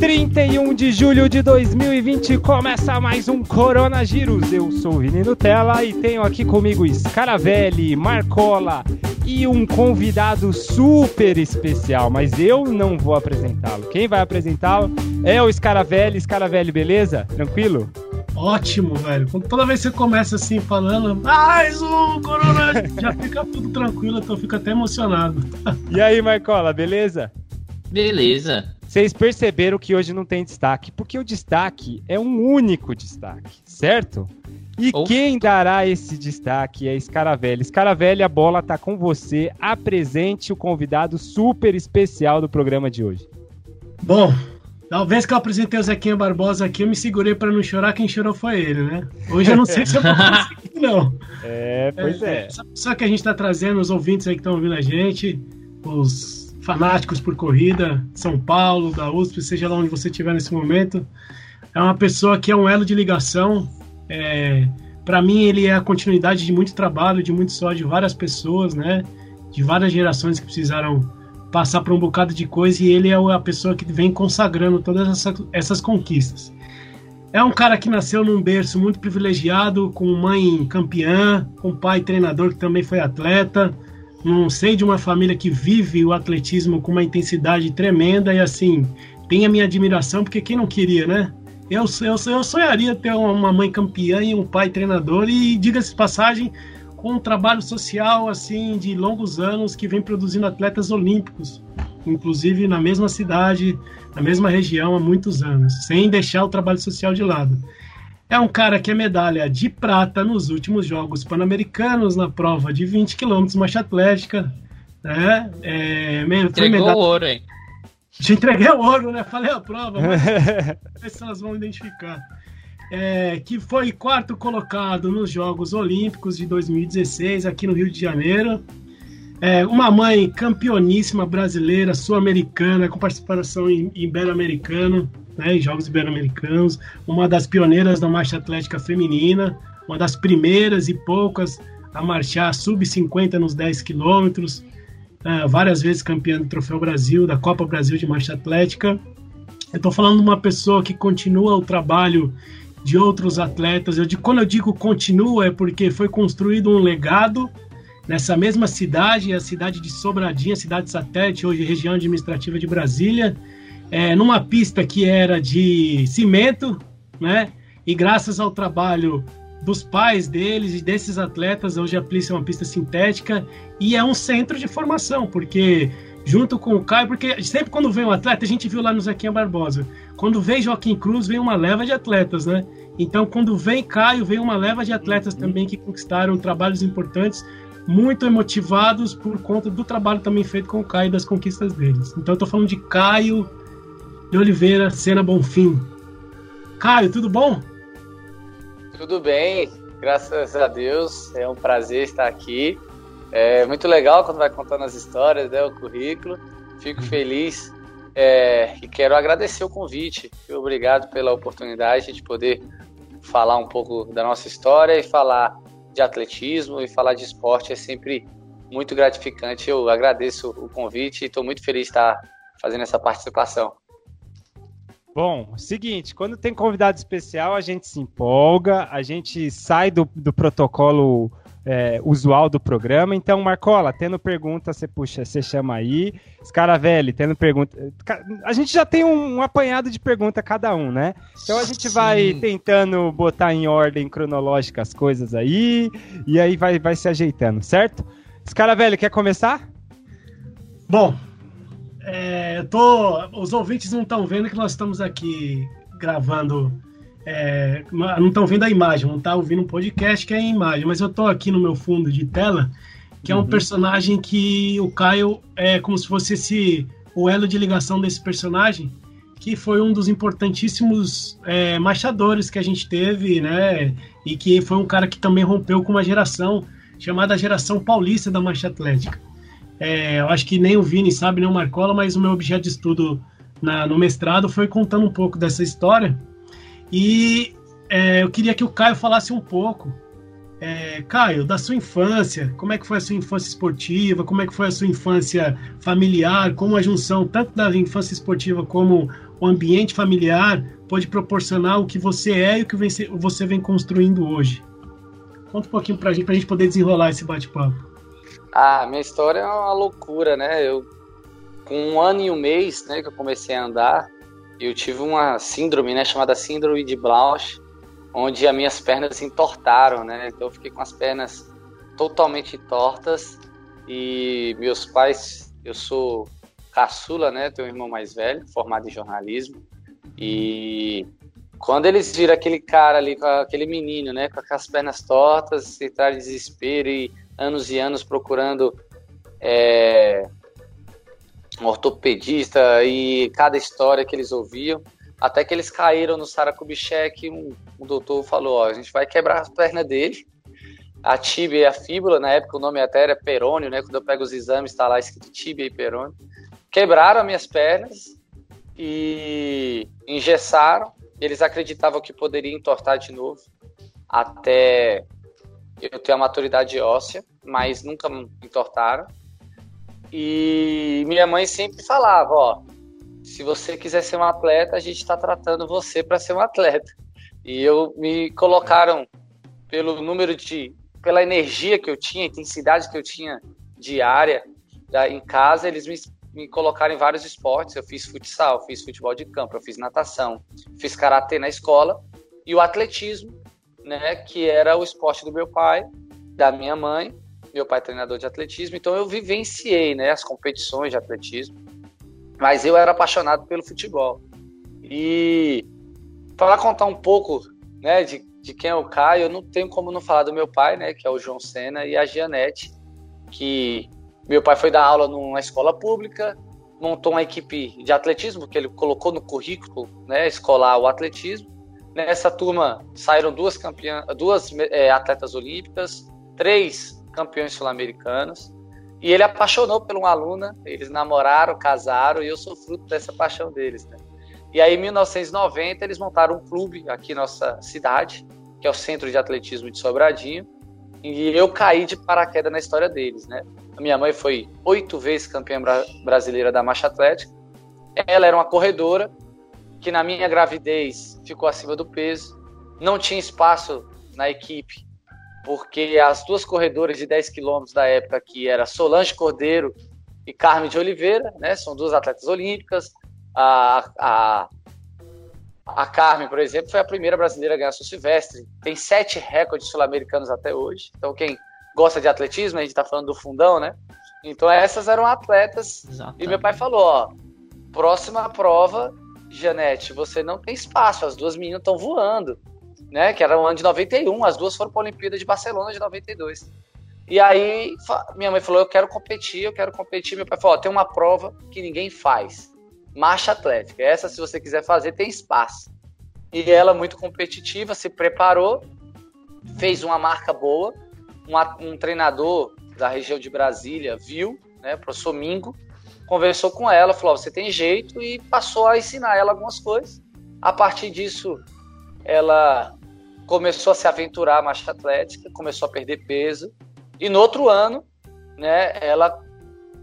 31 de julho de 2020 começa mais um Corona Giros. Eu sou o Vini Nutella e tenho aqui comigo Scaravelli, Marcola e um convidado super especial, mas eu não vou apresentá-lo. Quem vai apresentá-lo é o Scaravelli. Scaravelli, beleza? Tranquilo? Ótimo, velho. Toda vez que você começa assim falando, mais um Corona, já fica tudo tranquilo, então eu fico até emocionado. E aí, Marcola, beleza? Beleza. Vocês perceberam que hoje não tem destaque, porque o destaque é um único destaque, certo? E oh. quem dará esse destaque é Scaravelli. Scaravelli, a bola tá com você. Apresente o convidado super especial do programa de hoje. Bom, talvez que eu apresentei o Zequinha Barbosa aqui, eu me segurei para não chorar, quem chorou foi ele, né? Hoje eu não sei se eu vou conseguir, não. É, pois é. é. Só que a gente tá trazendo os ouvintes aí que estão ouvindo a gente, os fanáticos por corrida, São Paulo, da USP, seja lá onde você estiver nesse momento. É uma pessoa que é um elo de ligação. É, para mim, ele é a continuidade de muito trabalho, de muito só de várias pessoas, né? De várias gerações que precisaram passar por um bocado de coisa e ele é a pessoa que vem consagrando todas essas, essas conquistas. É um cara que nasceu num berço muito privilegiado, com mãe campeã, com pai treinador que também foi atleta, não sei de uma família que vive o atletismo com uma intensidade tremenda e assim, tem a minha admiração, porque quem não queria, né? Eu, eu, eu sonharia ter uma mãe campeã e um pai treinador, e diga-se passagem, com um trabalho social assim de longos anos que vem produzindo atletas olímpicos, inclusive na mesma cidade, na mesma região há muitos anos, sem deixar o trabalho social de lado. É um cara que é medalha de prata nos últimos Jogos Pan-Americanos, na prova de 20 km marcha atlética. Né? É, Entregou medalha... o ouro, hein? Te entreguei o ouro, né? Falei a prova, mas se elas vão identificar. É, que foi quarto colocado nos Jogos Olímpicos de 2016 aqui no Rio de Janeiro. É, uma mãe campeoníssima brasileira, sul-americana, com participação em ibero-americano né, em Jogos Ibero-Americanos, uma das pioneiras da marcha atlética feminina, uma das primeiras e poucas a marchar sub-50 nos 10 quilômetros, uh, várias vezes campeã do Troféu Brasil, da Copa Brasil de Marcha Atlética. Eu estou falando de uma pessoa que continua o trabalho de outros atletas. Eu, quando eu digo continua, é porque foi construído um legado nessa mesma cidade, a cidade de Sobradinha, cidade satélite, hoje região administrativa de Brasília, é, numa pista que era de cimento, né? E graças ao trabalho dos pais deles e desses atletas, hoje a pista é uma pista sintética e é um centro de formação, porque junto com o Caio, porque sempre quando vem um atleta, a gente viu lá no Zequinha Barbosa, quando vem Joaquim Cruz, vem uma leva de atletas, né? Então, quando vem Caio, vem uma leva de atletas também que conquistaram trabalhos importantes, muito emotivados por conta do trabalho também feito com o Caio e das conquistas deles. Então, eu tô falando de Caio, de Oliveira, Sena Bonfim. Caio, tudo bom? Tudo bem, graças a Deus. É um prazer estar aqui. É muito legal quando vai contando as histórias, né, o currículo. Fico feliz é, e quero agradecer o convite. Obrigado pela oportunidade de poder falar um pouco da nossa história e falar de atletismo e falar de esporte é sempre muito gratificante. Eu agradeço o convite e estou muito feliz de estar fazendo essa participação. Bom, seguinte, quando tem convidado especial, a gente se empolga, a gente sai do, do protocolo é, usual do programa. Então, Marcola, tendo pergunta, você puxa, você chama aí. Scaravelli, tendo pergunta. A gente já tem um, um, apanhado de pergunta cada um, né? Então a gente Sim. vai tentando botar em ordem cronológica as coisas aí, e aí vai, vai se ajeitando, certo? Scaravelli, quer começar? Bom, é, tô, os ouvintes não estão vendo que nós estamos aqui gravando. É, não estão vendo a imagem, não está ouvindo um podcast que é em imagem, mas eu estou aqui no meu fundo de tela, que é um uhum. personagem que o Caio é como se fosse esse, o elo de ligação desse personagem, que foi um dos importantíssimos é, marchadores que a gente teve, né? E que foi um cara que também rompeu com uma geração chamada geração paulista da marcha atlética. É, eu acho que nem o Vini sabe, nem o Marcola, mas o meu objeto de estudo na, no mestrado foi contando um pouco dessa história. E é, eu queria que o Caio falasse um pouco. É, Caio, da sua infância, como é que foi a sua infância esportiva, como é que foi a sua infância familiar, como a junção tanto da infância esportiva como o ambiente familiar pode proporcionar o que você é e o que você vem construindo hoje. Conta um pouquinho pra gente, pra gente poder desenrolar esse bate-papo. Ah, minha história é uma loucura, né? Eu, com um ano e um mês, né, que eu comecei a andar, eu tive uma síndrome, né, chamada síndrome de Blanche, onde as minhas pernas entortaram, né? Então eu fiquei com as pernas totalmente tortas e meus pais, eu sou caçula, né? Tenho um irmão mais velho, formado em jornalismo. E quando eles viram aquele cara ali, aquele menino, né? Com as pernas tortas, se de desespero e anos e anos procurando é, um ortopedista e cada história que eles ouviam, até que eles caíram no Saracubichek, um, um doutor falou, ó, a gente vai quebrar a perna dele, a tíbia e a fíbula, na época o nome até era perônio, né? Quando eu pego os exames, está lá escrito tíbia e perônio. Quebraram as minhas pernas e engessaram. Eles acreditavam que poderia entortar de novo até eu ter a maturidade óssea, mas nunca entortaram. E minha mãe sempre falava, ó, se você quiser ser um atleta, a gente está tratando você para ser um atleta. E eu me colocaram pelo número de, pela energia que eu tinha, intensidade que eu tinha diária da, em casa, eles me, me colocaram em vários esportes. Eu fiz futsal, fiz futebol de campo, eu fiz natação, fiz karatê na escola e o atletismo, né, que era o esporte do meu pai, da minha mãe. Meu pai é treinador de atletismo, então eu vivenciei, né, as competições de atletismo mas eu era apaixonado pelo futebol. E para contar um pouco né, de, de quem é o Caio, eu não tenho como não falar do meu pai, né, que é o João Sena, e a Gianete, que meu pai foi dar aula numa escola pública, montou uma equipe de atletismo, que ele colocou no currículo né, escolar o atletismo. Nessa turma saíram duas, campeã, duas é, atletas olímpicas, três campeões sul-americanos. E ele apaixonou por uma aluna, eles namoraram, casaram, e eu sou fruto dessa paixão deles, né? E aí, em 1990, eles montaram um clube aqui nossa cidade, que é o Centro de Atletismo de Sobradinho, e eu caí de paraquedas na história deles, né? A minha mãe foi oito vezes campeã brasileira da marcha atlética. Ela era uma corredora que na minha gravidez ficou acima do peso, não tinha espaço na equipe porque as duas corredoras de 10 quilômetros da época, que era Solange Cordeiro e Carmen de Oliveira, né, são duas atletas olímpicas. A, a, a Carmen, por exemplo, foi a primeira brasileira a ganhar seu Silvestre. Tem sete recordes sul-americanos até hoje. Então, quem gosta de atletismo, a gente está falando do fundão, né? Então, essas eram atletas. Exatamente. E meu pai falou: ó, próxima prova, Janete, você não tem espaço, as duas meninas estão voando né? Que era o ano de 91, as duas foram para a Olimpíada de Barcelona de 92. E aí minha mãe falou: Eu quero competir, eu quero competir. Meu pai falou: Tem uma prova que ninguém faz, marcha atlética. Essa, se você quiser fazer, tem espaço. E ela, muito competitiva, se preparou, fez uma marca boa. Um, um treinador da região de Brasília viu, né, professor Mingo, conversou com ela, falou: Você tem jeito, e passou a ensinar ela algumas coisas. A partir disso, ela começou a se aventurar a marcha atlética, começou a perder peso. E no outro ano, né, ela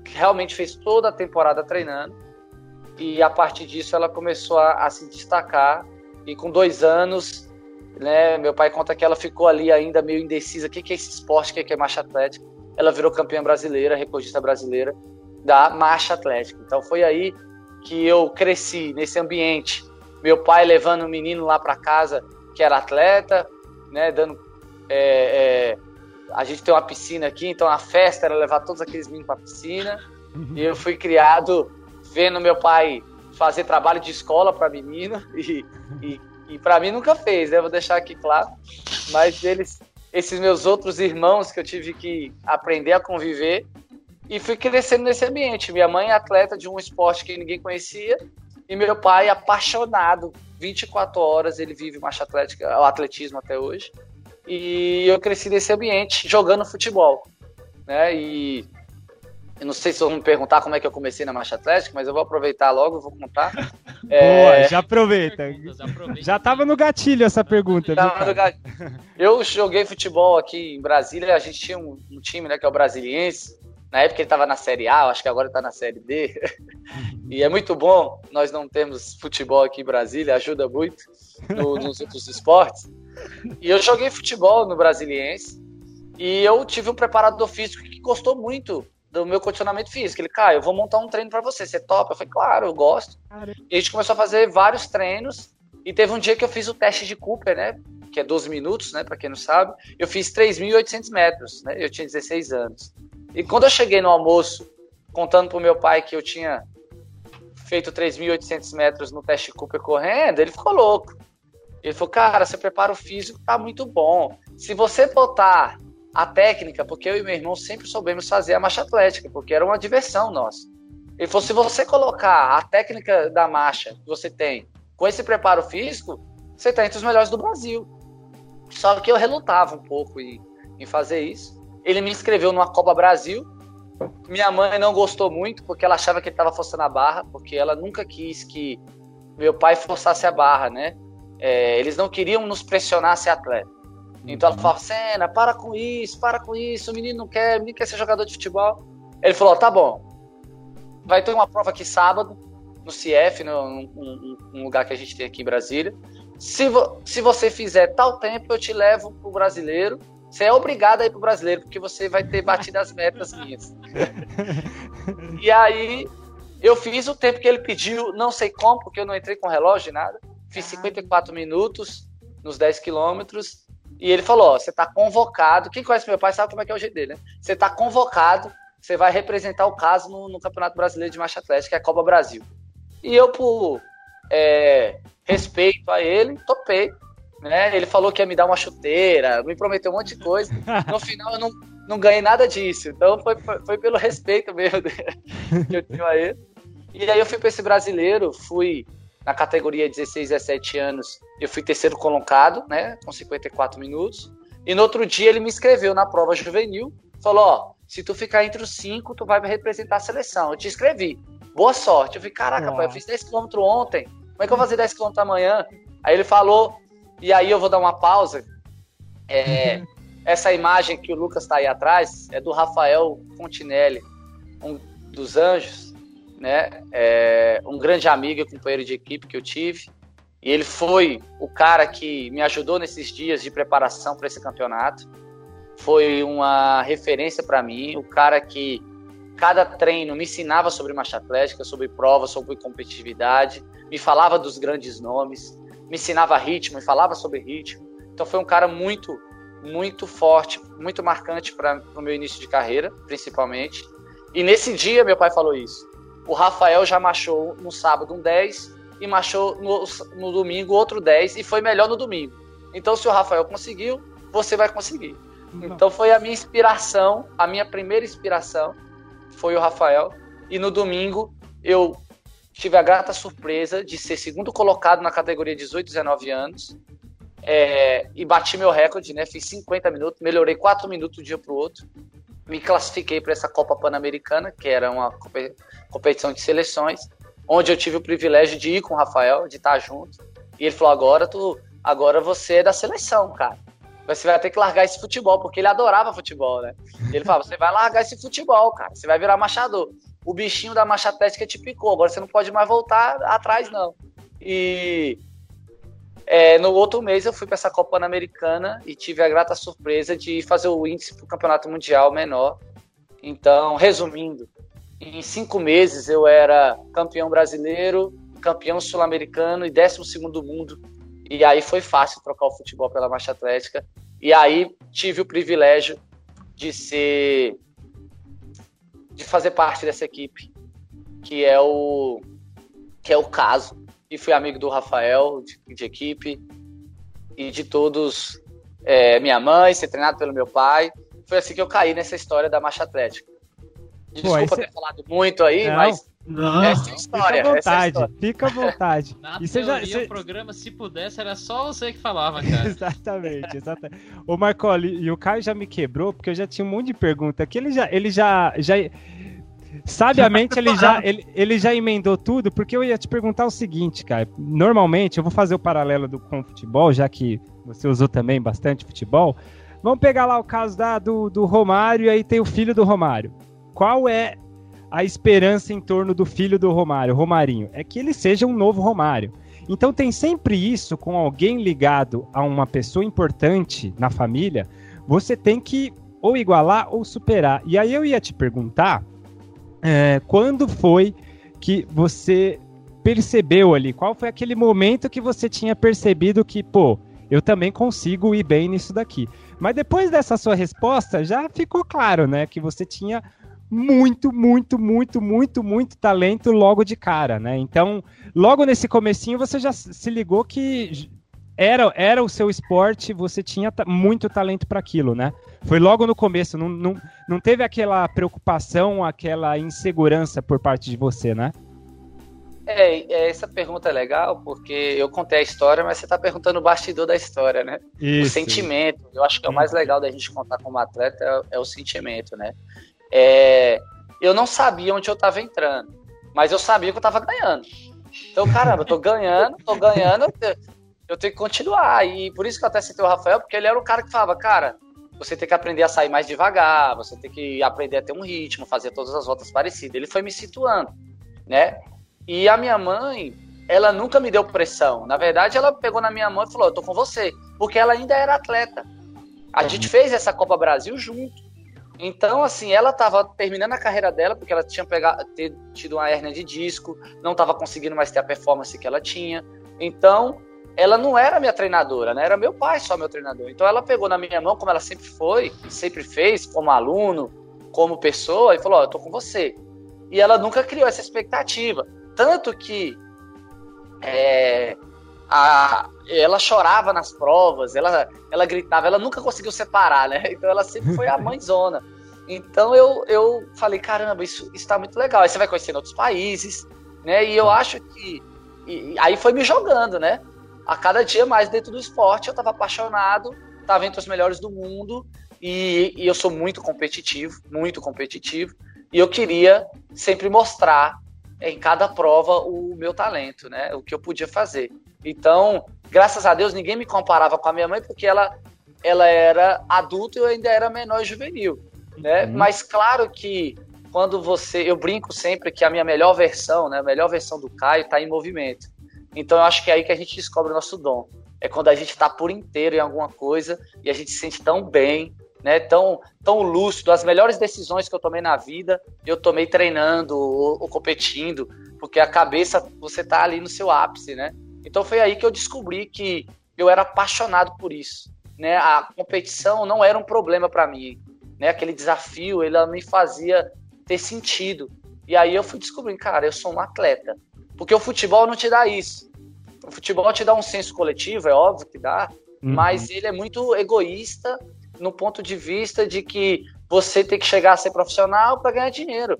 realmente fez toda a temporada treinando. E a partir disso ela começou a, a se destacar. E com dois anos, né, meu pai conta que ela ficou ali ainda meio indecisa. O que, que é esse esporte? O que, que é marcha atlética? Ela virou campeã brasileira, recordista brasileira da marcha atlética. Então foi aí que eu cresci nesse ambiente. Meu pai levando o menino lá para casa que era atleta, né, dando é, é, a gente tem uma piscina aqui, então a festa era levar todos aqueles meninos para a piscina. E eu fui criado vendo meu pai fazer trabalho de escola para menino e, e, e para mim nunca fez, né? Vou deixar aqui claro. Mas eles, esses meus outros irmãos que eu tive que aprender a conviver e fui crescendo nesse ambiente. Minha mãe é atleta de um esporte que ninguém conhecia e meu pai apaixonado 24 horas ele vive marcha atlética, o atletismo até hoje. E eu cresci nesse ambiente jogando futebol, né? E eu não sei se vão me perguntar como é que eu comecei na marcha atlética, mas eu vou aproveitar logo, vou contar. É... Boa, já aproveita. Já estava no gatilho essa pergunta. Viu, gatilho. Eu joguei futebol aqui em Brasília, a gente tinha um, um, time, né, que é o Brasiliense, Na época ele estava na Série A, acho que agora está na Série D. e é muito bom, nós não temos futebol aqui em Brasília, ajuda muito no, nos outros esportes. E eu joguei futebol no Brasiliense e eu tive um preparador físico que gostou muito do meu condicionamento físico. Ele, cara, eu vou montar um treino para você, você topa? Eu falei, claro, eu gosto. E a gente começou a fazer vários treinos e teve um dia que eu fiz o teste de Cooper, né? Que é 12 minutos, né? Para quem não sabe. Eu fiz 3.800 metros, né? Eu tinha 16 anos. E quando eu cheguei no almoço, contando pro meu pai que eu tinha feito 3.800 metros no teste Cooper correndo, ele ficou louco. Ele falou, cara, seu preparo físico tá muito bom. Se você botar a técnica, porque eu e meu irmão sempre soubemos fazer a marcha atlética, porque era uma diversão nossa. Ele falou, se você colocar a técnica da marcha que você tem com esse preparo físico, você tá entre os melhores do Brasil. Só que eu relutava um pouco em, em fazer isso. Ele me inscreveu numa Copa Brasil. Minha mãe não gostou muito, porque ela achava que ele estava forçando a barra, porque ela nunca quis que meu pai forçasse a barra, né? É, eles não queriam nos pressionar a ser atleta. Então ela uhum. falava, Senna, para com isso, para com isso, o menino não quer, o menino quer ser jogador de futebol. Ele falou, tá bom, vai ter uma prova aqui sábado, no CF, num, num lugar que a gente tem aqui em Brasília. Se, vo, se você fizer tal tempo, eu te levo pro brasileiro. Você é obrigado a ir pro brasileiro, porque você vai ter batido as metas minhas. e aí, eu fiz o tempo que ele pediu, não sei como, porque eu não entrei com relógio nada. Fiz 54 minutos nos 10 quilômetros. E ele falou: Ó, você tá convocado. Quem conhece meu pai sabe como é que é o jeito dele, né? Você tá convocado, você vai representar o caso no, no Campeonato Brasileiro de Marcha Atlética, que é a Copa Brasil. E eu, por é, respeito a ele, topei. Né? Ele falou que ia me dar uma chuteira, me prometeu um monte de coisa. No final eu não, não ganhei nada disso. Então foi, foi, foi pelo respeito mesmo que eu tinha a ele. E aí eu fui para esse brasileiro, fui na categoria 16, 17 anos, eu fui terceiro colocado, né, com 54 minutos. E no outro dia ele me inscreveu na prova juvenil, falou, ó, se tu ficar entre os cinco, tu vai representar a seleção. Eu te inscrevi. Boa sorte. Eu falei, caraca, pai, eu fiz 10 km ontem. Como é que eu vou fazer 10 km amanhã? Aí ele falou, e aí eu vou dar uma pausa. É, essa imagem que o Lucas está aí atrás é do Rafael Fontinelli, um dos anjos né? É um grande amigo e companheiro de equipe que eu tive. E ele foi o cara que me ajudou nesses dias de preparação para esse campeonato. Foi uma referência para mim, o cara que cada treino me ensinava sobre marcha atlética, sobre prova, sobre competitividade, me falava dos grandes nomes, me ensinava ritmo, me falava sobre ritmo. Então foi um cara muito, muito forte, muito marcante para o meu início de carreira, principalmente. E nesse dia meu pai falou isso. O Rafael já machou no sábado um 10 e machou no, no domingo outro 10 e foi melhor no domingo. Então, se o Rafael conseguiu, você vai conseguir. Então, foi a minha inspiração, a minha primeira inspiração foi o Rafael. E no domingo, eu tive a grata surpresa de ser segundo colocado na categoria 18, 19 anos. É, e bati meu recorde, né? Fiz 50 minutos, melhorei 4 minutos de um dia para o outro me classifiquei para essa Copa Pan-Americana, que era uma competição de seleções, onde eu tive o privilégio de ir com o Rafael, de estar junto. E ele falou: agora tu, agora você é da seleção, cara. Você vai ter que largar esse futebol, porque ele adorava futebol, né? ele falava: você vai largar esse futebol, cara. Você vai virar machador. O bichinho da marcha atlética te picou, agora você não pode mais voltar atrás, não. E é, no outro mês eu fui para essa Copa Pan-Americana e tive a grata surpresa de fazer o índice para o Campeonato Mundial menor. Então, resumindo, em cinco meses eu era campeão brasileiro, campeão sul-americano e décimo segundo mundo. E aí foi fácil trocar o futebol pela marcha atlética. E aí tive o privilégio de ser de fazer parte dessa equipe, que é o que é o caso e fui amigo do Rafael, de, de equipe, e de todos, é, minha mãe, ser treinado pelo meu pai. Foi assim que eu caí nessa história da marcha atlética. Desculpa Pô, ter falado muito aí, não, mas não, essa é a história. Fica à vontade, é fica à vontade. Na e teoria, já, o programa, se pudesse, era só você que falava, cara. exatamente, exatamente. Ô, Marcoli, e o Caio já me quebrou, porque eu já tinha um monte de pergunta que ele já, ele já, já Sabiamente ele já, ele, ele já emendou tudo, porque eu ia te perguntar o seguinte, cara. Normalmente, eu vou fazer o paralelo do, com o futebol, já que você usou também bastante futebol. Vamos pegar lá o caso da, do, do Romário e aí tem o filho do Romário. qual é a esperança em torno do filho do Romário, Romarinho? É que ele seja um novo Romário. Então tem sempre isso com alguém ligado a uma pessoa importante na família, você tem que ou igualar ou superar. E aí eu ia te perguntar é, quando foi que você percebeu ali? Qual foi aquele momento que você tinha percebido que, pô, eu também consigo ir bem nisso daqui? Mas depois dessa sua resposta, já ficou claro, né? Que você tinha muito, muito, muito, muito, muito talento logo de cara, né? Então, logo nesse comecinho você já se ligou que era, era o seu esporte, você tinha muito talento para aquilo, né? Foi logo no começo, não, não, não teve aquela preocupação, aquela insegurança por parte de você, né? É, é, essa pergunta é legal porque eu contei a história, mas você está perguntando o bastidor da história, né? Isso. O sentimento. Eu acho que é o mais legal da gente contar como atleta é, é o sentimento, né? É, eu não sabia onde eu estava entrando, mas eu sabia que eu estava ganhando. Então, caramba, eu tô ganhando, tô ganhando, eu tenho que continuar. E por isso que eu até citei o Rafael, porque ele era o cara que falava, cara, você tem que aprender a sair mais devagar, você tem que aprender a ter um ritmo, fazer todas as voltas parecidas. Ele foi me situando, né? E a minha mãe, ela nunca me deu pressão. Na verdade, ela pegou na minha mão e falou: Eu tô com você. Porque ela ainda era atleta. A gente fez essa Copa Brasil junto. Então, assim, ela estava terminando a carreira dela, porque ela tinha pegado, ter, tido uma hernia de disco, não estava conseguindo mais ter a performance que ela tinha. Então, ela não era minha treinadora, né? Era meu pai só meu treinador. Então, ela pegou na minha mão, como ela sempre foi, sempre fez, como aluno, como pessoa, e falou: Ó, oh, eu tô com você. E ela nunca criou essa expectativa. Tanto que é, a, ela chorava nas provas, ela, ela gritava, ela nunca conseguiu separar, né? Então ela sempre foi a mãezona. Então eu, eu falei, caramba, isso está muito legal. Aí você vai conhecendo outros países, né? E eu acho que. E, aí foi me jogando, né? A cada dia mais dentro do esporte, eu estava apaixonado, estava entre os melhores do mundo. E, e eu sou muito competitivo, muito competitivo. E eu queria sempre mostrar em cada prova o meu talento, né? O que eu podia fazer. Então, graças a Deus, ninguém me comparava com a minha mãe, porque ela, ela era adulta e eu ainda era menor e juvenil. Né? Uhum. Mas claro que quando você. Eu brinco sempre que a minha melhor versão, né? A melhor versão do Caio está em movimento. Então eu acho que é aí que a gente descobre o nosso dom. É quando a gente está por inteiro em alguma coisa e a gente se sente tão bem, né? Tão, tão lúcido. As melhores decisões que eu tomei na vida, eu tomei treinando ou, ou competindo, porque a cabeça, você tá ali no seu ápice, né? Então foi aí que eu descobri que eu era apaixonado por isso. Né? A competição não era um problema para mim. Né? Aquele desafio, ele me fazia ter sentido. E aí eu fui descobrindo, cara, eu sou um atleta. Porque o futebol não te dá isso. O futebol te dá um senso coletivo, é óbvio que dá, uhum. mas ele é muito egoísta no ponto de vista de que você tem que chegar a ser profissional para ganhar dinheiro.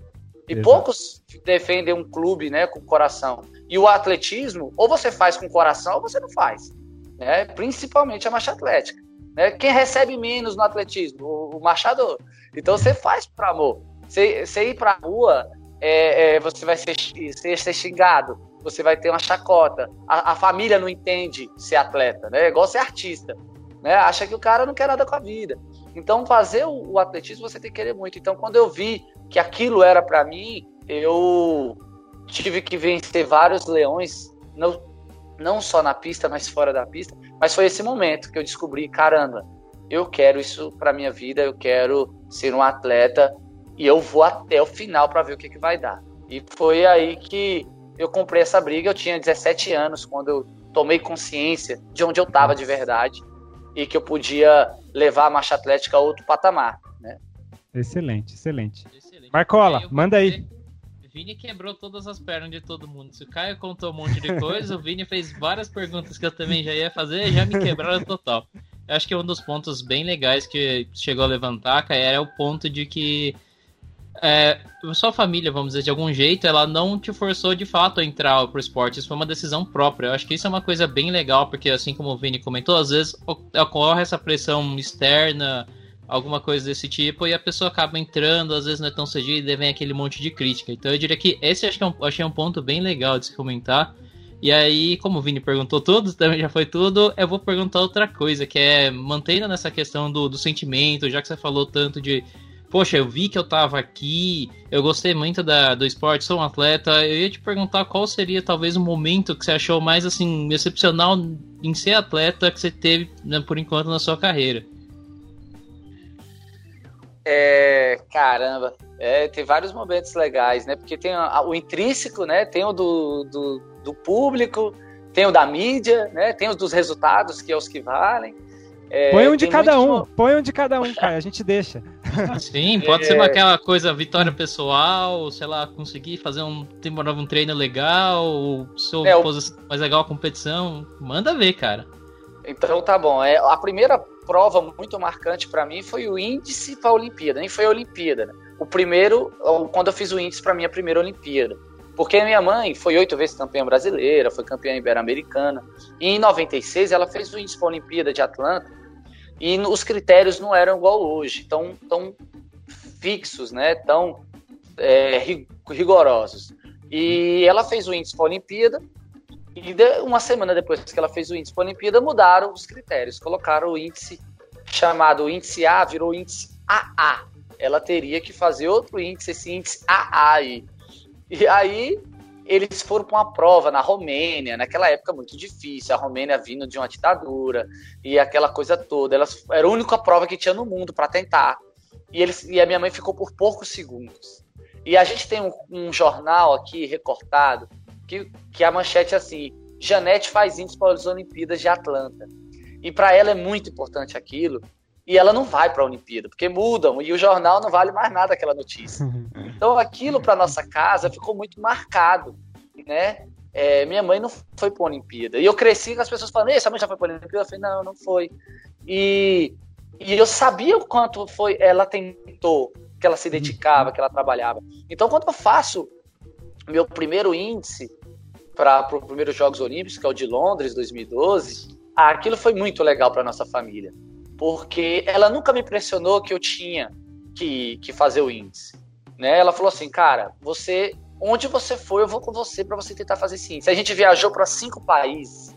E Exato. poucos defendem um clube né, com coração. E o atletismo, ou você faz com coração ou você não faz. Né? Principalmente a marcha atlética. Né? Quem recebe menos no atletismo? O, o marchador. Então você faz por amor. Você, você ir para a rua, é, é, você vai ser, ser, ser, xingado, você vai ter uma chacota. A, a, família não entende ser atleta, né? É igual ser artista. Né? Acha que o cara não quer nada com a vida. Então, fazer o, o atletismo você tem que querer muito. Então, quando eu vi que aquilo era para mim, eu tive que vencer vários leões, não, não só na pista, mas fora da pista. Mas foi esse momento que eu descobri, caramba, eu quero isso para minha vida, eu quero ser um atleta e eu vou até o final para ver o que, que vai dar. E foi aí que eu comprei essa briga. Eu tinha 17 anos quando eu tomei consciência de onde eu estava de verdade e que eu podia levar a marcha atlética a outro patamar. Né? Excelente, excelente. excelente. Marcola, manda aí. Vini quebrou todas as pernas de todo mundo. Se o Caio contou um monte de coisa, o Vini fez várias perguntas que eu também já ia fazer e já me quebraram total. Eu acho que um dos pontos bem legais que chegou a levantar, Caio, era o ponto de que é, sua família, vamos dizer, de algum jeito, ela não te forçou de fato a entrar pro esporte. Isso foi uma decisão própria. Eu acho que isso é uma coisa bem legal, porque assim como o Vini comentou, às vezes ocorre essa pressão externa alguma coisa desse tipo, e a pessoa acaba entrando, às vezes não é tão cedido e vem aquele monte de crítica. Então eu diria que esse acho que é um, achei um ponto bem legal de se comentar. E aí, como o Vini perguntou tudo, também já foi tudo, eu vou perguntar outra coisa, que é mantendo nessa questão do, do sentimento, já que você falou tanto de poxa, eu vi que eu tava aqui, eu gostei muito da, do esporte, sou um atleta. Eu ia te perguntar qual seria talvez o momento que você achou mais assim excepcional em ser atleta que você teve né, por enquanto na sua carreira. É, caramba, é, tem vários momentos legais, né? Porque tem a, o intrínseco, né? Tem o do, do, do, público, tem o da mídia, né? Tem os dos resultados, que é os que valem. É, põe um de cada um, põe um de cada um, cara, a gente deixa. Sim, pode é... ser aquela coisa, vitória pessoal, sei lá, conseguir fazer um, um treino legal, ou seu é, posição mais legal a competição. Manda ver, cara. Então tá bom. É, a primeira prova muito marcante para mim foi o índice para a Olimpíada, nem foi a Olimpíada. Né? O primeiro, quando eu fiz o índice para minha primeira Olimpíada. Porque minha mãe foi oito vezes campeã brasileira, foi campeã ibero-americana. E em 96 ela fez o índice para a Olimpíada de Atlanta. E os critérios não eram igual hoje, tão, tão fixos, né? tão é, rigorosos. E ela fez o índice para a Olimpíada e uma semana depois que ela fez o índice para a Olimpíada, mudaram os critérios. Colocaram o índice chamado índice A, virou índice AA. Ela teria que fazer outro índice, esse índice AA aí. E aí eles foram para uma prova na Romênia, naquela época muito difícil, a Romênia vindo de uma ditadura e aquela coisa toda. Elas, era a única prova que tinha no mundo para tentar. E, eles, e a minha mãe ficou por poucos segundos. E a gente tem um, um jornal aqui recortado que, que a manchete é assim: Janete faz índice para as Olimpíadas de Atlanta. E para ela é muito importante aquilo. E ela não vai para a Olimpíada, porque mudam e o jornal não vale mais nada aquela notícia. Então aquilo para nossa casa ficou muito marcado, né? É, minha mãe não foi para a Olimpíada. E eu cresci com as pessoas falando: essa mãe já foi para a Olimpíada? Eu falei: não, não foi. E, e eu sabia o quanto foi ela tentou, que ela se dedicava, que ela trabalhava. Então, quando eu faço meu primeiro índice para os primeiros Jogos Olímpicos, que é o de Londres 2012, aquilo foi muito legal para nossa família, porque ela nunca me pressionou que eu tinha que, que fazer o índice. Né? Ela falou assim, cara, você, onde você for, eu vou com você para você tentar fazer esse índice. A gente viajou para cinco países.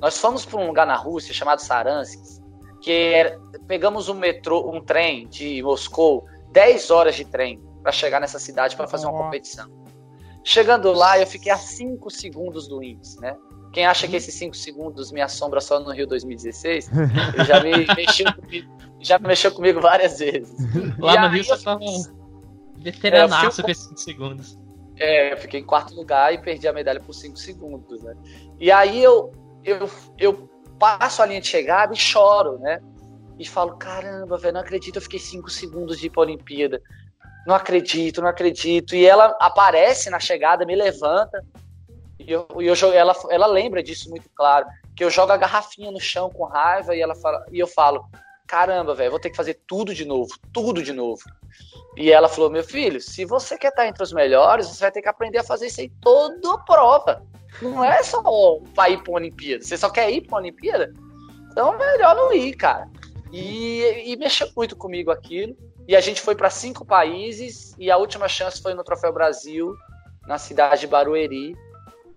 Nós fomos para um lugar na Rússia chamado Saransk, que era, pegamos um metrô, um trem de Moscou, 10 horas de trem para chegar nessa cidade para fazer uma competição. Chegando lá, eu fiquei a 5 segundos do índice, né? Quem acha que esses 5 segundos me assombra só no Rio 2016, já me mexeu comigo, já mexeu comigo várias vezes. Lá e no Rio você tava veteranaço com esses 5 segundos. É, eu fiquei em quarto lugar e perdi a medalha por 5 segundos, né? E aí eu, eu, eu passo a linha de chegada e choro, né? E falo, caramba, velho, não acredito, eu fiquei 5 segundos de ir pra Olimpíada não acredito, não acredito. E ela aparece na chegada, me levanta. E eu, eu, ela, ela lembra disso muito claro. Que eu jogo a garrafinha no chão com raiva e ela fala, e eu falo, caramba, velho, vou ter que fazer tudo de novo, tudo de novo. E ela falou, meu filho, se você quer estar entre os melhores, você vai ter que aprender a fazer isso aí toda prova. Não é só para ir para Olimpíada. Você só quer ir para Olimpíada? Então é melhor não ir, cara. E, e mexeu muito comigo aquilo. E a gente foi para cinco países e a última chance foi no Troféu Brasil, na cidade de Barueri.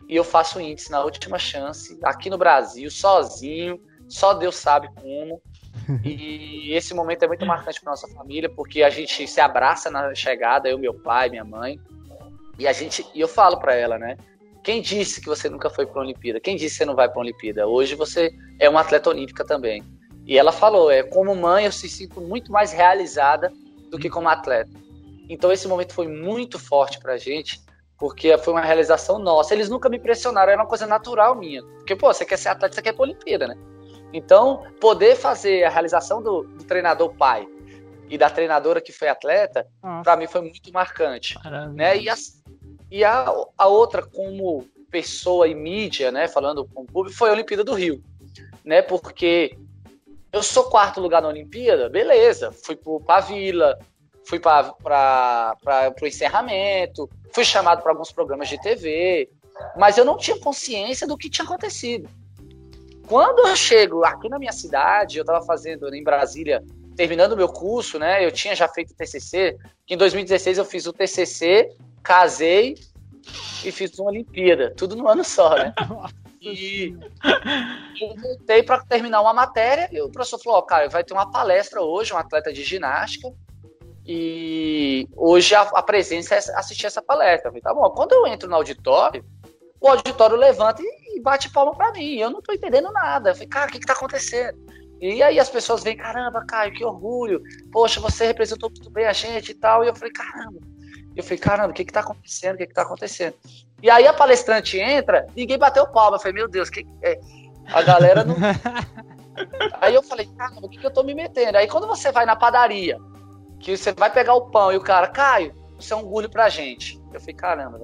E eu faço índice na última chance, aqui no Brasil, sozinho, só Deus sabe como. E esse momento é muito marcante para nossa família, porque a gente se abraça na chegada, eu, meu pai, minha mãe. E a gente, e eu falo para ela, né? Quem disse que você nunca foi para a Olimpíada? Quem disse que você não vai para a Olimpíada? Hoje você é uma atleta olímpica também. E ela falou, é como mãe eu se sinto muito mais realizada do que como atleta. Então esse momento foi muito forte pra gente, porque foi uma realização nossa. Eles nunca me pressionaram, era uma coisa natural minha. Porque, pô, você quer ser atleta, você quer ir pra Olimpíada, né? Então, poder fazer a realização do, do treinador pai e da treinadora que foi atleta, para mim foi muito marcante. Né? E, a, e a, a outra, como pessoa e mídia, né, falando com o público, foi a Olimpíada do Rio. Né? Porque eu sou quarto lugar na Olimpíada, beleza. Fui para a Vila, fui para o encerramento, fui chamado para alguns programas de TV, mas eu não tinha consciência do que tinha acontecido. Quando eu chego aqui na minha cidade, eu estava fazendo em Brasília, terminando o meu curso, né? Eu tinha já feito o TCC, que em 2016 eu fiz o TCC, casei e fiz uma Olimpíada, tudo no ano só, né? E eu voltei para terminar uma matéria e o professor falou: oh, cara, vai ter uma palestra hoje, um atleta de ginástica, E hoje a, a presença é assistir essa palestra. Eu falei, tá bom, quando eu entro no auditório, o auditório levanta e, e bate palma para mim. Eu não tô entendendo nada. Eu falei, cara, o que que tá acontecendo? E aí as pessoas vêm, caramba, Caio, que orgulho. Poxa, você representou muito bem a gente e tal. E eu falei, caramba. Eu falei, caramba, o que que tá acontecendo? O que que tá acontecendo? E aí a palestrante entra, ninguém bateu palma. Eu falei, meu Deus, que é? a galera não. aí eu falei, caramba, o que, que eu tô me metendo? Aí quando você vai na padaria, que você vai pegar o pão e o cara, Caio, você é um orgulho pra gente. Eu falei, caramba,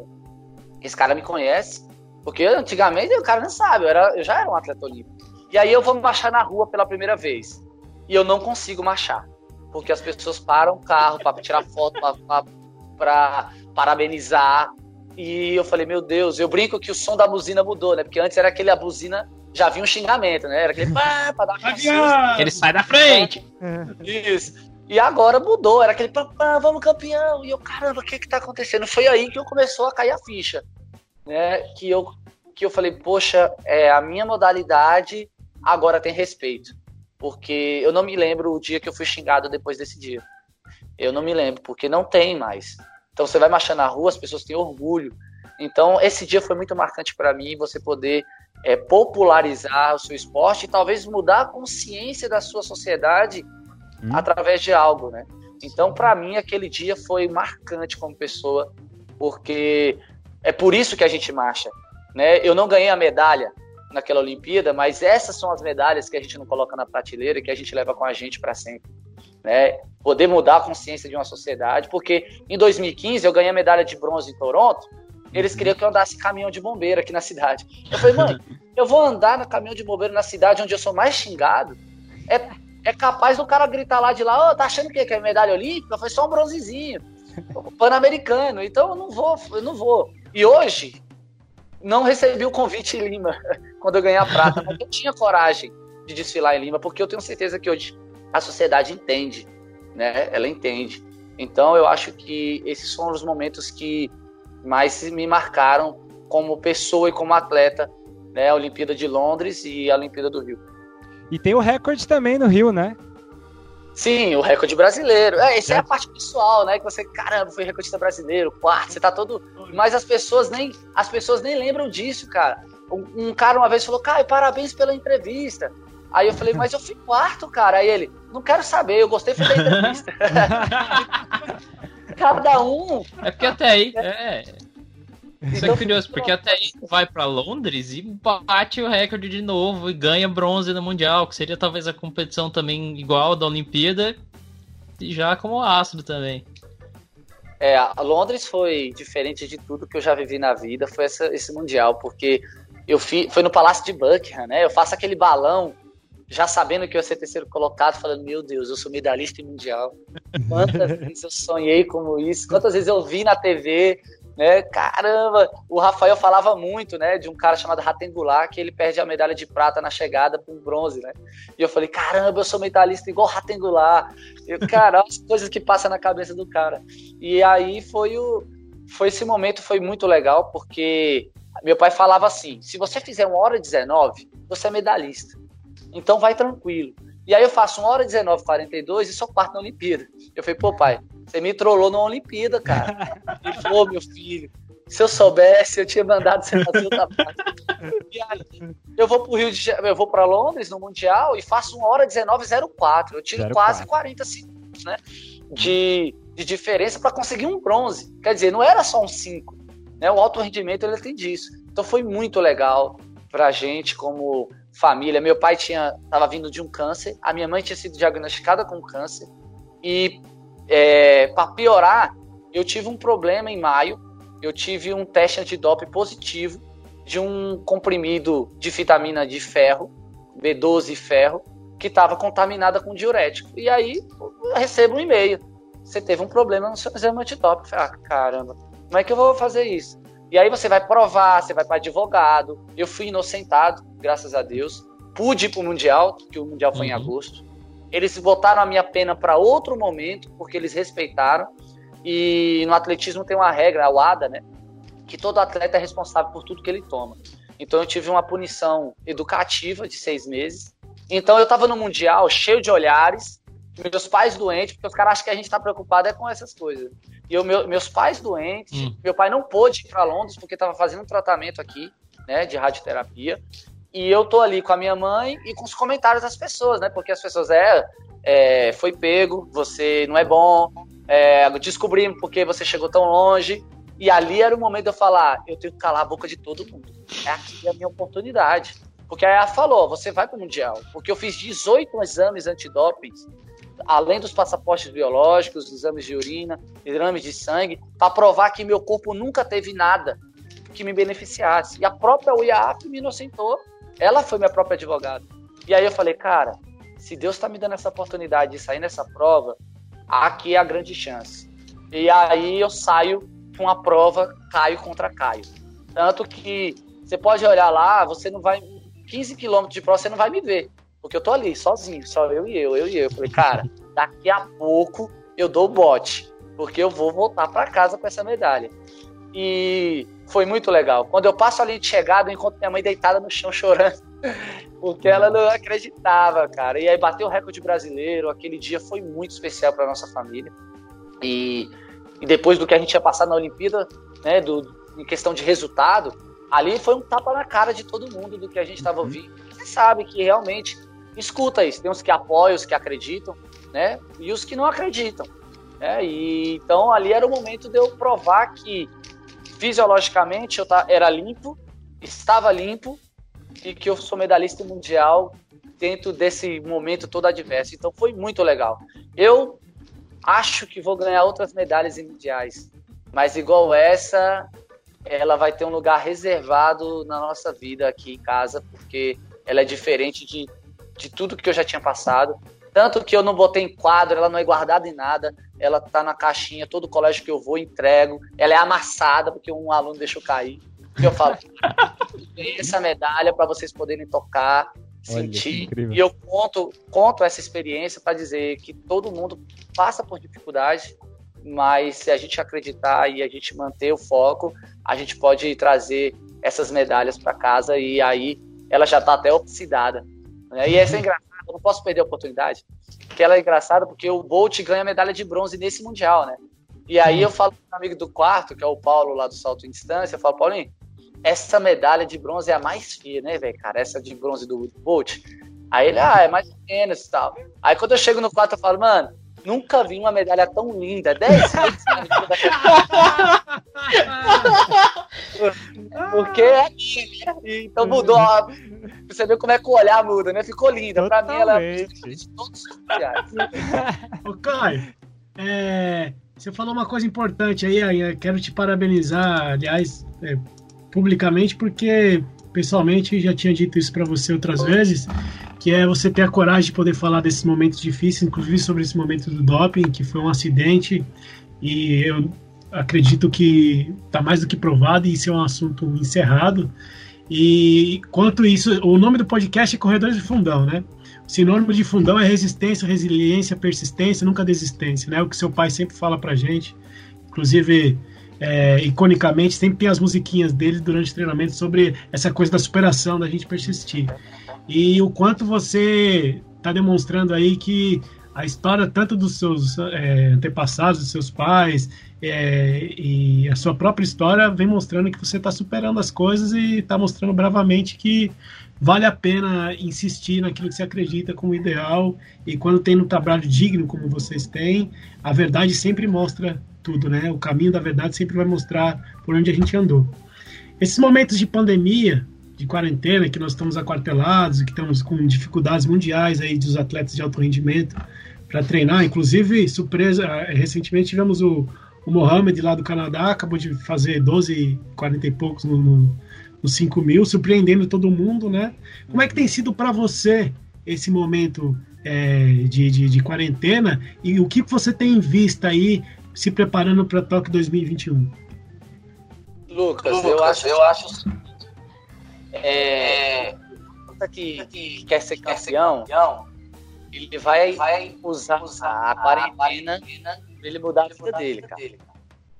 esse cara me conhece. Porque antigamente o cara não sabe, eu, era, eu já era um atleta olímpico. E aí eu vou marchar na rua pela primeira vez. E eu não consigo marchar. Porque as pessoas param o carro para tirar foto, para parabenizar. E eu falei, meu Deus, eu brinco que o som da buzina mudou, né? Porque antes era aquele a buzina, já vinha um xingamento, né? Era aquele pá, pra dar Ele sai da frente. Isso. E agora mudou, era aquele pá, vamos campeão. E eu, caramba, o que que tá acontecendo? Foi aí que eu começou a cair a ficha, né? Que eu, que eu falei, poxa, é, a minha modalidade agora tem respeito. Porque eu não me lembro o dia que eu fui xingado depois desse dia. Eu não me lembro, porque não tem mais. Então você vai marchar na rua, as pessoas têm orgulho. Então esse dia foi muito marcante para mim, você poder é, popularizar o seu esporte e talvez mudar a consciência da sua sociedade hum. através de algo, né? Então, para mim, aquele dia foi marcante como pessoa, porque é por isso que a gente marcha, né? Eu não ganhei a medalha naquela Olimpíada, mas essas são as medalhas que a gente não coloca na prateleira e que a gente leva com a gente para sempre, né? Poder mudar a consciência de uma sociedade, porque em 2015 eu ganhei a medalha de bronze em Toronto, eles queriam que eu andasse caminhão de bombeiro aqui na cidade. Eu falei, mãe, eu vou andar no caminhão de bombeiro na cidade onde eu sou mais xingado? É é capaz do cara gritar lá de lá, oh, tá achando que é medalha olímpica? Foi só um bronzezinho. Pan-americano. Então eu não vou, eu não vou. E hoje, não recebi o convite em Lima quando eu ganhei a prata, mas eu tinha coragem de desfilar em Lima, porque eu tenho certeza que hoje a sociedade entende, né? Ela entende. Então eu acho que esses foram os momentos que mais me marcaram como pessoa e como atleta, né? A Olimpíada de Londres e a Olimpíada do Rio. E tem o recorde também no Rio, né? Sim, o recorde brasileiro. É, essa é. é a parte pessoal, né? Que você, caramba, foi recordista brasileiro, quarto, você tá todo. Mas as pessoas nem, as pessoas nem lembram disso, cara. Um, um cara uma vez falou, Caio, parabéns pela entrevista. Aí eu falei, mas eu fui quarto, cara. Aí ele, não quero saber, eu gostei foi da entrevista. Cada um. É porque até aí. É. Isso é curioso, porque até aí vai para Londres e bate o recorde de novo e ganha bronze no Mundial, que seria talvez a competição também igual da Olimpíada, e já como astro também. É, Londres foi diferente de tudo que eu já vivi na vida, foi essa, esse Mundial, porque eu fi, foi no Palácio de Buckingham, né? Eu faço aquele balão já sabendo que eu ia ser terceiro colocado, falando, meu Deus, eu sou medalhista em mundial. Quantas vezes eu sonhei como isso? Quantas vezes eu vi na TV né? Caramba, o Rafael falava muito, né, de um cara chamado Ratengular, que ele perde a medalha de prata na chegada para um bronze, né? E eu falei, caramba, eu sou medalhista igual Ratengular. E, cara, as coisas que passam na cabeça do cara. E aí foi o foi esse momento foi muito legal, porque meu pai falava assim: se você fizer uma hora 19, você é medalhista. Então vai tranquilo. E aí eu faço uma hora 19, 42 e só quarto na Olimpíada. Eu falei, pô, pai, você me trollou na Olimpíada, cara. Ele falou, meu filho, se eu soubesse, eu tinha mandado você fazer outra parte. E aí, eu vou pro Rio de eu vou para Londres no Mundial e faço uma hora 19,04. Eu tiro 04. quase 40 segundos, né? De, de diferença para conseguir um bronze. Quer dizer, não era só um 5. Né? O alto rendimento ele tem disso. Então foi muito legal pra gente como família. Meu pai tinha estava vindo de um câncer, a minha mãe tinha sido diagnosticada com câncer e é, para piorar, eu tive um problema em maio. Eu tive um teste antidoping positivo de um comprimido de vitamina de ferro, B12 ferro, que estava contaminada com diurético. E aí eu recebo um e-mail. Você teve um problema no seu exame antidoping. Ah, caramba, como é que eu vou fazer isso? E aí você vai provar, você vai para advogado. Eu fui inocentado, graças a Deus. Pude ir para o Mundial, que o Mundial foi uhum. em agosto. Eles botaram a minha pena para outro momento, porque eles respeitaram. E no atletismo tem uma regra, a WADA, né? Que todo atleta é responsável por tudo que ele toma. Então eu tive uma punição educativa de seis meses. Então eu estava no Mundial cheio de olhares, meus pais doentes, porque os caras acham que a gente tá preocupado é com essas coisas. E eu, meu, meus pais doentes, hum. meu pai não pôde ir para Londres porque estava fazendo um tratamento aqui, né, de radioterapia. E eu tô ali com a minha mãe e com os comentários das pessoas, né? Porque as pessoas, é, é foi pego, você não é bom, é, descobrimos porque você chegou tão longe. E ali era o momento de eu falar, eu tenho que calar a boca de todo mundo. É aqui a minha oportunidade. Porque aí ela falou, você vai para o Mundial. Porque eu fiz 18 exames antidoping, além dos passaportes biológicos, exames de urina, exames de sangue, para provar que meu corpo nunca teve nada que me beneficiasse. E a própria UIAF me inocentou. Ela foi minha própria advogada. E aí eu falei, cara, se Deus está me dando essa oportunidade de sair nessa prova, aqui é a grande chance. E aí eu saio com a prova Caio contra Caio. Tanto que você pode olhar lá, você não vai 15 quilômetros de prova, você não vai me ver. Porque eu tô ali, sozinho, só eu e eu, eu e eu. Eu falei, cara, daqui a pouco eu dou o bote, porque eu vou voltar para casa com essa medalha. E foi muito legal. Quando eu passo ali de chegada, eu encontro minha mãe deitada no chão chorando, porque ela não acreditava, cara. E aí bateu o recorde brasileiro. Aquele dia foi muito especial para nossa família. E, e, depois do que a gente tinha passado na Olimpíada, né, do, em questão de resultado, ali foi um tapa na cara de todo mundo do que a gente estava uhum. ouvindo. Você sabe que realmente escuta isso. Tem os que apoiam, os que acreditam, né? E os que não acreditam. Né? E, então ali era o momento de eu provar que fisiologicamente eu era limpo, estava limpo e que eu sou medalhista mundial dentro desse momento todo adverso. Então foi muito legal. Eu acho que vou ganhar outras medalhas mundiais, mas igual essa, ela vai ter um lugar reservado na nossa vida aqui em casa, porque ela é diferente de, de tudo que eu já tinha passado. Tanto que eu não botei em quadro, ela não é guardada em nada, ela tá na caixinha, todo colégio que eu vou, entrego. Ela é amassada, porque um aluno deixou cair. E eu falo, essa medalha para vocês poderem tocar, sentir. e eu conto, conto essa experiência para dizer que todo mundo passa por dificuldade, mas se a gente acreditar e a gente manter o foco, a gente pode trazer essas medalhas para casa e aí ela já está até oxidada. Né? E essa é engraçado, eu não posso perder a oportunidade, que ela é engraçada porque o Bolt ganha medalha de bronze nesse Mundial, né? E aí eu falo com um amigo do quarto, que é o Paulo lá do salto em distância, eu falo, Paulinho, essa medalha de bronze é a mais fia, né, velho, cara? Essa de bronze do Bolt. Aí ele, ah, é mais ou menos e tal. Aí quando eu chego no quarto, eu falo, mano, Nunca vi uma medalha tão linda. 10 vezes Porque é minha, né? Então mudou. Você vê como é que o olhar muda, né? Ficou linda. Pra mim, ela é de todos os Ô, Caio, é, você falou uma coisa importante aí. Quero te parabenizar, aliás, é, publicamente, porque pessoalmente já tinha dito isso para você outras vezes que é você ter a coragem de poder falar desses momentos difíceis, inclusive sobre esse momento do doping, que foi um acidente, e eu acredito que está mais do que provado e isso é um assunto encerrado. E quanto isso, o nome do podcast é Corredores de Fundão, né? O sinônimo de fundão é resistência, resiliência, persistência, nunca desistência, né? O que seu pai sempre fala pra gente. Inclusive, é, iconicamente, sempre tem as musiquinhas dele durante o treinamento sobre essa coisa da superação, da gente persistir e o quanto você está demonstrando aí que a história tanto dos seus é, antepassados, dos seus pais é, e a sua própria história vem mostrando que você está superando as coisas e está mostrando bravamente que vale a pena insistir naquilo que você acredita como ideal e quando tem um trabalho digno como vocês têm, a verdade sempre mostra tudo, né? O caminho da verdade sempre vai mostrar por onde a gente andou. Esses momentos de pandemia de quarentena, que nós estamos aquartelados, que estamos com dificuldades mundiais aí dos atletas de alto rendimento para treinar. Inclusive, surpresa, eh, recentemente tivemos o, o Mohamed lá do Canadá, acabou de fazer 12, 40 e poucos no, no, no 5 mil, surpreendendo todo mundo, né? Como é que tem sido para você esse momento é, de, de, de, quarentena e o que você tem em vista aí se preparando para Tóquio 2021? Lucas, Lucas eu acho, eu acho é, que, que quer ser campeão, ele vai, vai usar, usar a quarentena para ele mudar a vida dele, cara.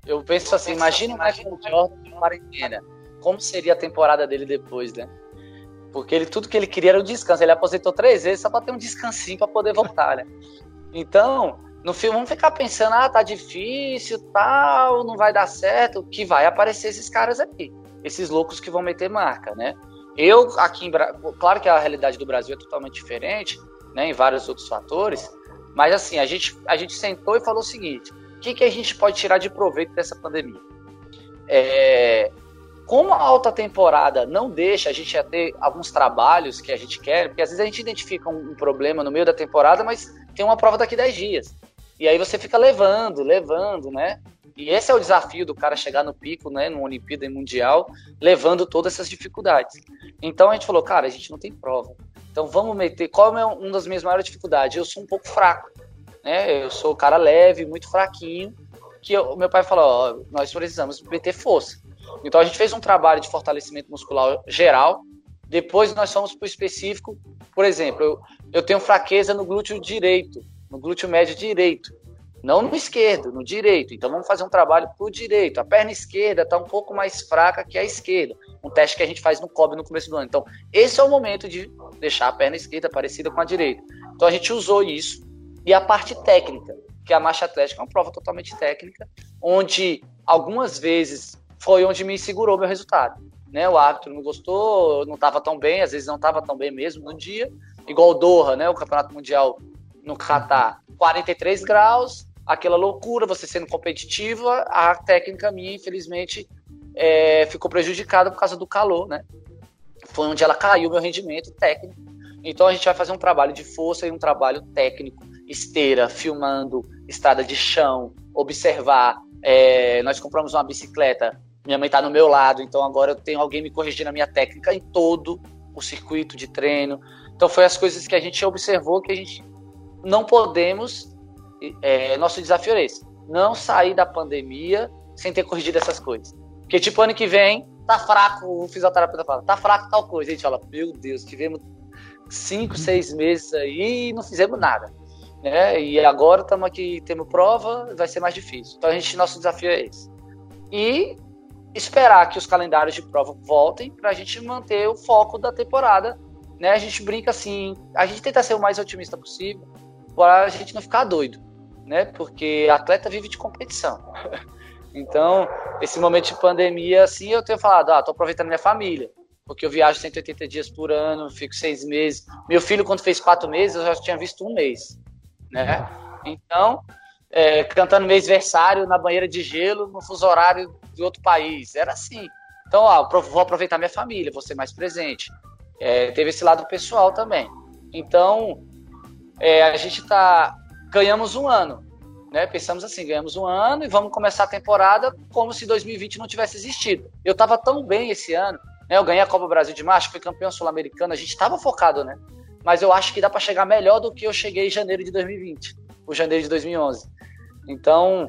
Eu penso assim, imagina o Michael Jordan em quarentena. Como seria a temporada dele depois, né? Porque ele, tudo que ele queria era o descanso. Ele aposentou três vezes só para ter um descansinho para poder voltar, né? Então, no filme, vamos ficar pensando, ah, tá difícil, tal, não vai dar certo, que vai aparecer esses caras aqui, esses loucos que vão meter marca, né? Eu, aqui em claro que a realidade do Brasil é totalmente diferente, né, em vários outros fatores, mas assim, a gente, a gente sentou e falou o seguinte, o que, que a gente pode tirar de proveito dessa pandemia? É, como a alta temporada não deixa a gente ter alguns trabalhos que a gente quer, porque às vezes a gente identifica um, um problema no meio da temporada, mas tem uma prova daqui a 10 dias. E aí você fica levando, levando, né? E esse é o desafio do cara chegar no pico, né, no Olimpíada e Mundial, levando todas essas dificuldades. Então a gente falou, cara, a gente não tem prova. Então vamos meter. Qual é uma das minhas maiores dificuldades? Eu sou um pouco fraco, né? Eu sou um cara leve, muito fraquinho. Que o meu pai falou, nós precisamos meter força. Então a gente fez um trabalho de fortalecimento muscular geral. Depois nós fomos para o específico. Por exemplo, eu, eu tenho fraqueza no glúteo direito no glúteo médio direito. Não no esquerdo, no direito. Então vamos fazer um trabalho para o direito. A perna esquerda está um pouco mais fraca que a esquerda. Um teste que a gente faz no COB no começo do ano. Então, esse é o momento de deixar a perna esquerda parecida com a direita. Então a gente usou isso. E a parte técnica, que é a marcha atlética é uma prova totalmente técnica, onde algumas vezes foi onde me segurou meu resultado. Né? O árbitro não gostou, não estava tão bem, às vezes não estava tão bem mesmo no dia. Igual o Doha, né? o Campeonato Mundial no Catar 43 graus, aquela loucura, você sendo competitiva, a técnica minha, infelizmente, é, ficou prejudicada por causa do calor, né? Foi onde ela caiu meu rendimento técnico. Então a gente vai fazer um trabalho de força e um trabalho técnico, esteira, filmando, estrada de chão, observar. É, nós compramos uma bicicleta, minha mãe está no meu lado, então agora eu tenho alguém me corrigindo a minha técnica em todo o circuito de treino. Então foi as coisas que a gente observou que a gente não podemos. É, nosso desafio é esse: não sair da pandemia sem ter corrigido essas coisas. Porque, tipo, ano que vem, tá fraco, o fisioterapeuta fala, tá fraco tal coisa. A gente fala, meu Deus, tivemos cinco, seis meses aí e não fizemos nada. Né? E agora estamos aqui, temos prova, vai ser mais difícil. Então, a gente, nosso desafio é esse. E esperar que os calendários de prova voltem para a gente manter o foco da temporada. Né? A gente brinca assim, a gente tenta ser o mais otimista possível, para a gente não ficar doido, né? Porque atleta vive de competição. então, esse momento de pandemia, assim, eu tenho falado, ah, tô aproveitando minha família, porque eu viajo 180 dias por ano, fico seis meses. Meu filho, quando fez quatro meses, eu já tinha visto um mês, né? Então, é, cantando mês versário na banheira de gelo, no fuso horário de outro país, era assim. Então, ó, vou aproveitar minha família, vou ser mais presente. É, teve esse lado pessoal também. Então, é, a gente tá ganhamos um ano, né? Pensamos assim, ganhamos um ano e vamos começar a temporada como se 2020 não tivesse existido. Eu estava tão bem esse ano, né? Eu ganhei a Copa Brasil de Março, fui campeão sul-americano, a gente estava focado, né? Mas eu acho que dá para chegar melhor do que eu cheguei em janeiro de 2020, o janeiro de 2011. Então,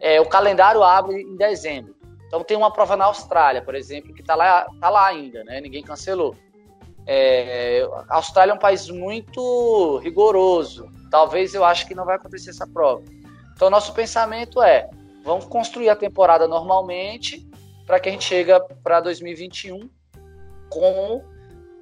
é, o calendário abre em dezembro. Então tem uma prova na Austrália, por exemplo, que está lá, tá lá ainda, né? Ninguém cancelou. É, a Austrália é um país muito rigoroso. Talvez eu acho que não vai acontecer essa prova. Então, nosso pensamento é: vamos construir a temporada normalmente para que a gente chegue para 2021 como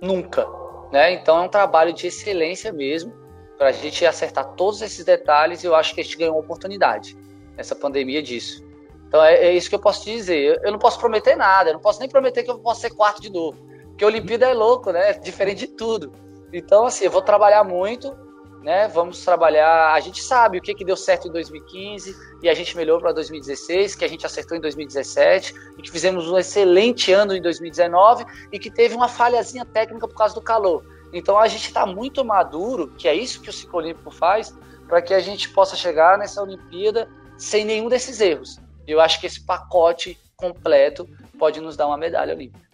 nunca. Né? Então, é um trabalho de excelência mesmo para a gente acertar todos esses detalhes. E eu acho que a gente ganhou uma oportunidade nessa pandemia disso. Então, é, é isso que eu posso te dizer. Eu, eu não posso prometer nada, eu não posso nem prometer que eu posso ser quarto de novo porque a Olimpíada é louco, né? É diferente de tudo. Então, assim, eu vou trabalhar muito, né? Vamos trabalhar. A gente sabe o que, que deu certo em 2015 e a gente melhorou para 2016, que a gente acertou em 2017 e que fizemos um excelente ano em 2019 e que teve uma falhazinha técnica por causa do calor. Então, a gente está muito maduro, que é isso que o ciclo olímpico faz, para que a gente possa chegar nessa Olimpíada sem nenhum desses erros. Eu acho que esse pacote completo pode nos dar uma medalha olímpica.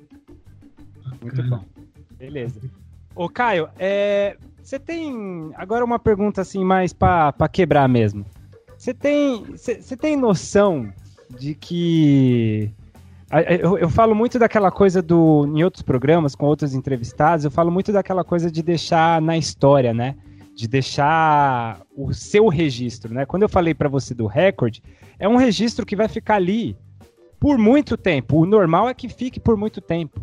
Muito bom. Beleza. Ô, Caio, é, você tem agora uma pergunta assim mais para quebrar mesmo. Você tem, você tem noção de que eu, eu, falo muito daquela coisa do em outros programas com outros entrevistados, eu falo muito daquela coisa de deixar na história, né? De deixar o seu registro, né? Quando eu falei para você do recorde, é um registro que vai ficar ali por muito tempo. O normal é que fique por muito tempo.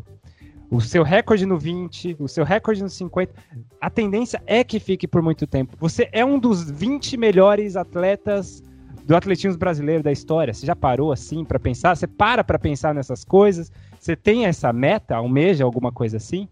O seu recorde no 20, o seu recorde no 50, a tendência é que fique por muito tempo. Você é um dos 20 melhores atletas do atletismo brasileiro da história. Você já parou assim para pensar? Você para para pensar nessas coisas? Você tem essa meta, almeja alguma coisa assim?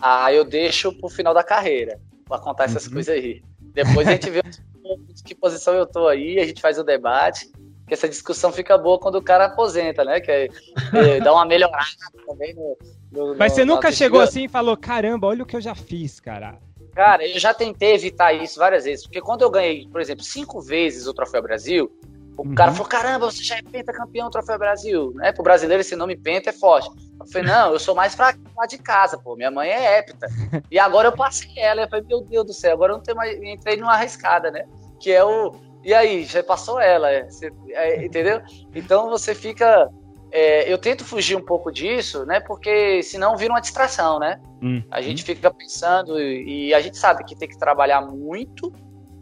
Ah, eu deixo pro final da carreira pra contar essas uhum. coisas aí. Depois a gente vê que posição eu tô aí, a gente faz o debate que essa discussão fica boa quando o cara aposenta, né? Que é, é, dá uma melhorada também no, no Mas você nunca chegou assim e falou, caramba, olha o que eu já fiz, cara. Cara, eu já tentei evitar isso várias vezes, porque quando eu ganhei, por exemplo, cinco vezes o Troféu Brasil, o uhum. cara falou, caramba, você já é pentacampeão do Troféu Brasil, né? Pro brasileiro esse nome penta é forte. Eu falei, não, eu sou mais fraco lá de casa, pô, minha mãe é hepta. E agora eu passei ela, eu falei, meu Deus do céu, agora eu não tenho mais, entrei numa arriscada, né? Que é o e aí, já passou ela, é, você, é, entendeu? Então você fica. É, eu tento fugir um pouco disso, né? Porque senão vira uma distração, né? Hum. A gente fica pensando e, e, a gente sabe que tem que trabalhar muito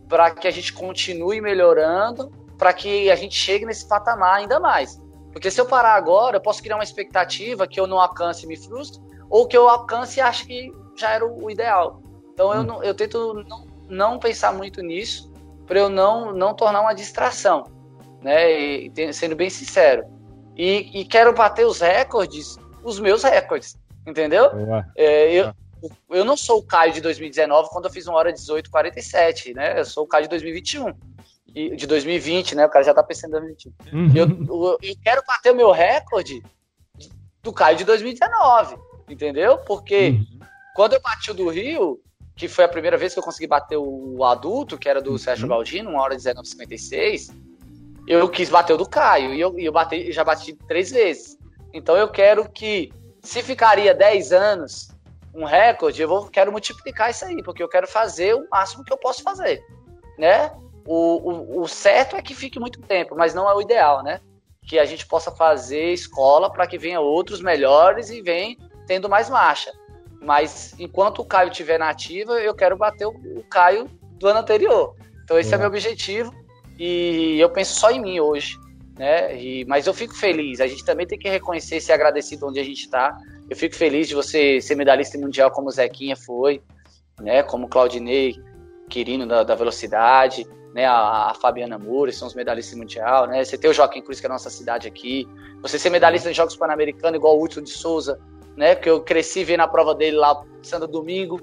para que a gente continue melhorando, para que a gente chegue nesse patamar ainda mais. Porque se eu parar agora, eu posso criar uma expectativa que eu não alcance e me frustro, ou que eu alcance e acho que já era o ideal. Então hum. eu, não, eu tento não, não pensar muito nisso para eu não, não tornar uma distração, né? E, sendo bem sincero. E, e, quero bater os recordes, os meus recordes, entendeu? É, eu, eu não sou o Caio de 2019 quando eu fiz uma hora 18:47, né? Eu sou o Caio de 2021 e de 2020, né? O cara já tá pensando em 2021. Uhum. Eu, eu, eu, quero bater o meu recorde do Caio de 2019, entendeu? Porque uhum. quando eu bati o do Rio, que foi a primeira vez que eu consegui bater o adulto, que era do uhum. Sérgio Galdino, uma hora 19,56, eu quis bater o do Caio, e eu, eu bati, já bati três vezes. Então eu quero que, se ficaria 10 anos um recorde, eu vou, quero multiplicar isso aí, porque eu quero fazer o máximo que eu posso fazer, né? O, o, o certo é que fique muito tempo, mas não é o ideal, né? Que a gente possa fazer escola para que venha outros melhores e venha tendo mais marcha. Mas enquanto o Caio estiver na ativa, eu quero bater o, o Caio do ano anterior. Então esse é. é meu objetivo e eu penso só em mim hoje. Né? E, mas eu fico feliz. A gente também tem que reconhecer e ser agradecido onde a gente está. Eu fico feliz de você ser medalhista mundial como o Zequinha foi, né? Como o Claudinei Quirino da, da velocidade, né? A, a Fabiana Moura, são os medalhistas mundial, né? Você ter o Joaquim Cruz, que é a nossa cidade aqui. Você ser medalhista em Jogos Pan-Americanos, igual o Hudson de Souza, né? Porque eu cresci vendo a prova dele lá Santo Domingo,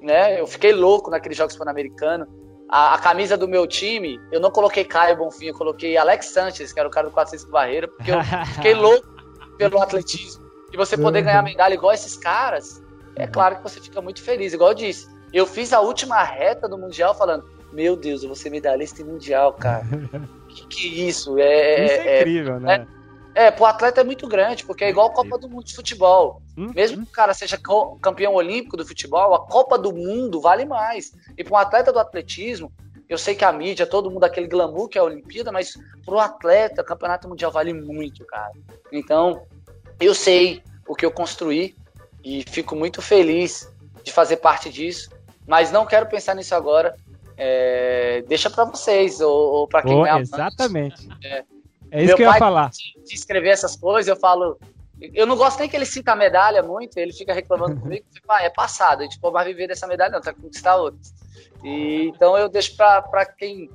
né? Eu fiquei louco naqueles Jogos Pan-Americanos. A, a, camisa do meu time, eu não coloquei Caio Bonfim, eu coloquei Alex Sanches, que era o cara do 400 Barreira, porque eu fiquei louco pelo atletismo. E você poder ganhar uhum. medalha igual esses caras, é claro que você fica muito feliz. Igual eu disse, eu fiz a última reta do Mundial falando, meu Deus, eu vou ser medalhista em Mundial, cara. que que é isso? É, isso é, é incrível, é, né? É, pro atleta é muito grande, porque é igual a Copa do Mundo de futebol. Hum, Mesmo hum. que o cara seja campeão olímpico do futebol, a Copa do Mundo vale mais. E para um atleta do atletismo, eu sei que a mídia, todo mundo aquele glamour que é a Olimpíada, mas pro atleta, o Campeonato Mundial vale muito, cara. Então, eu sei o que eu construí e fico muito feliz de fazer parte disso, mas não quero pensar nisso agora. É, deixa para vocês ou, ou para quem oh, é Exatamente. É, é isso Meu que eu ia falar. De escrever essas coisas, eu falo. Eu não gosto nem que ele cita a medalha muito, ele fica reclamando comigo, tipo, ah, é passado, a gente pode vai viver dessa medalha, não, tá conquistar outras. E, então eu deixo para quem,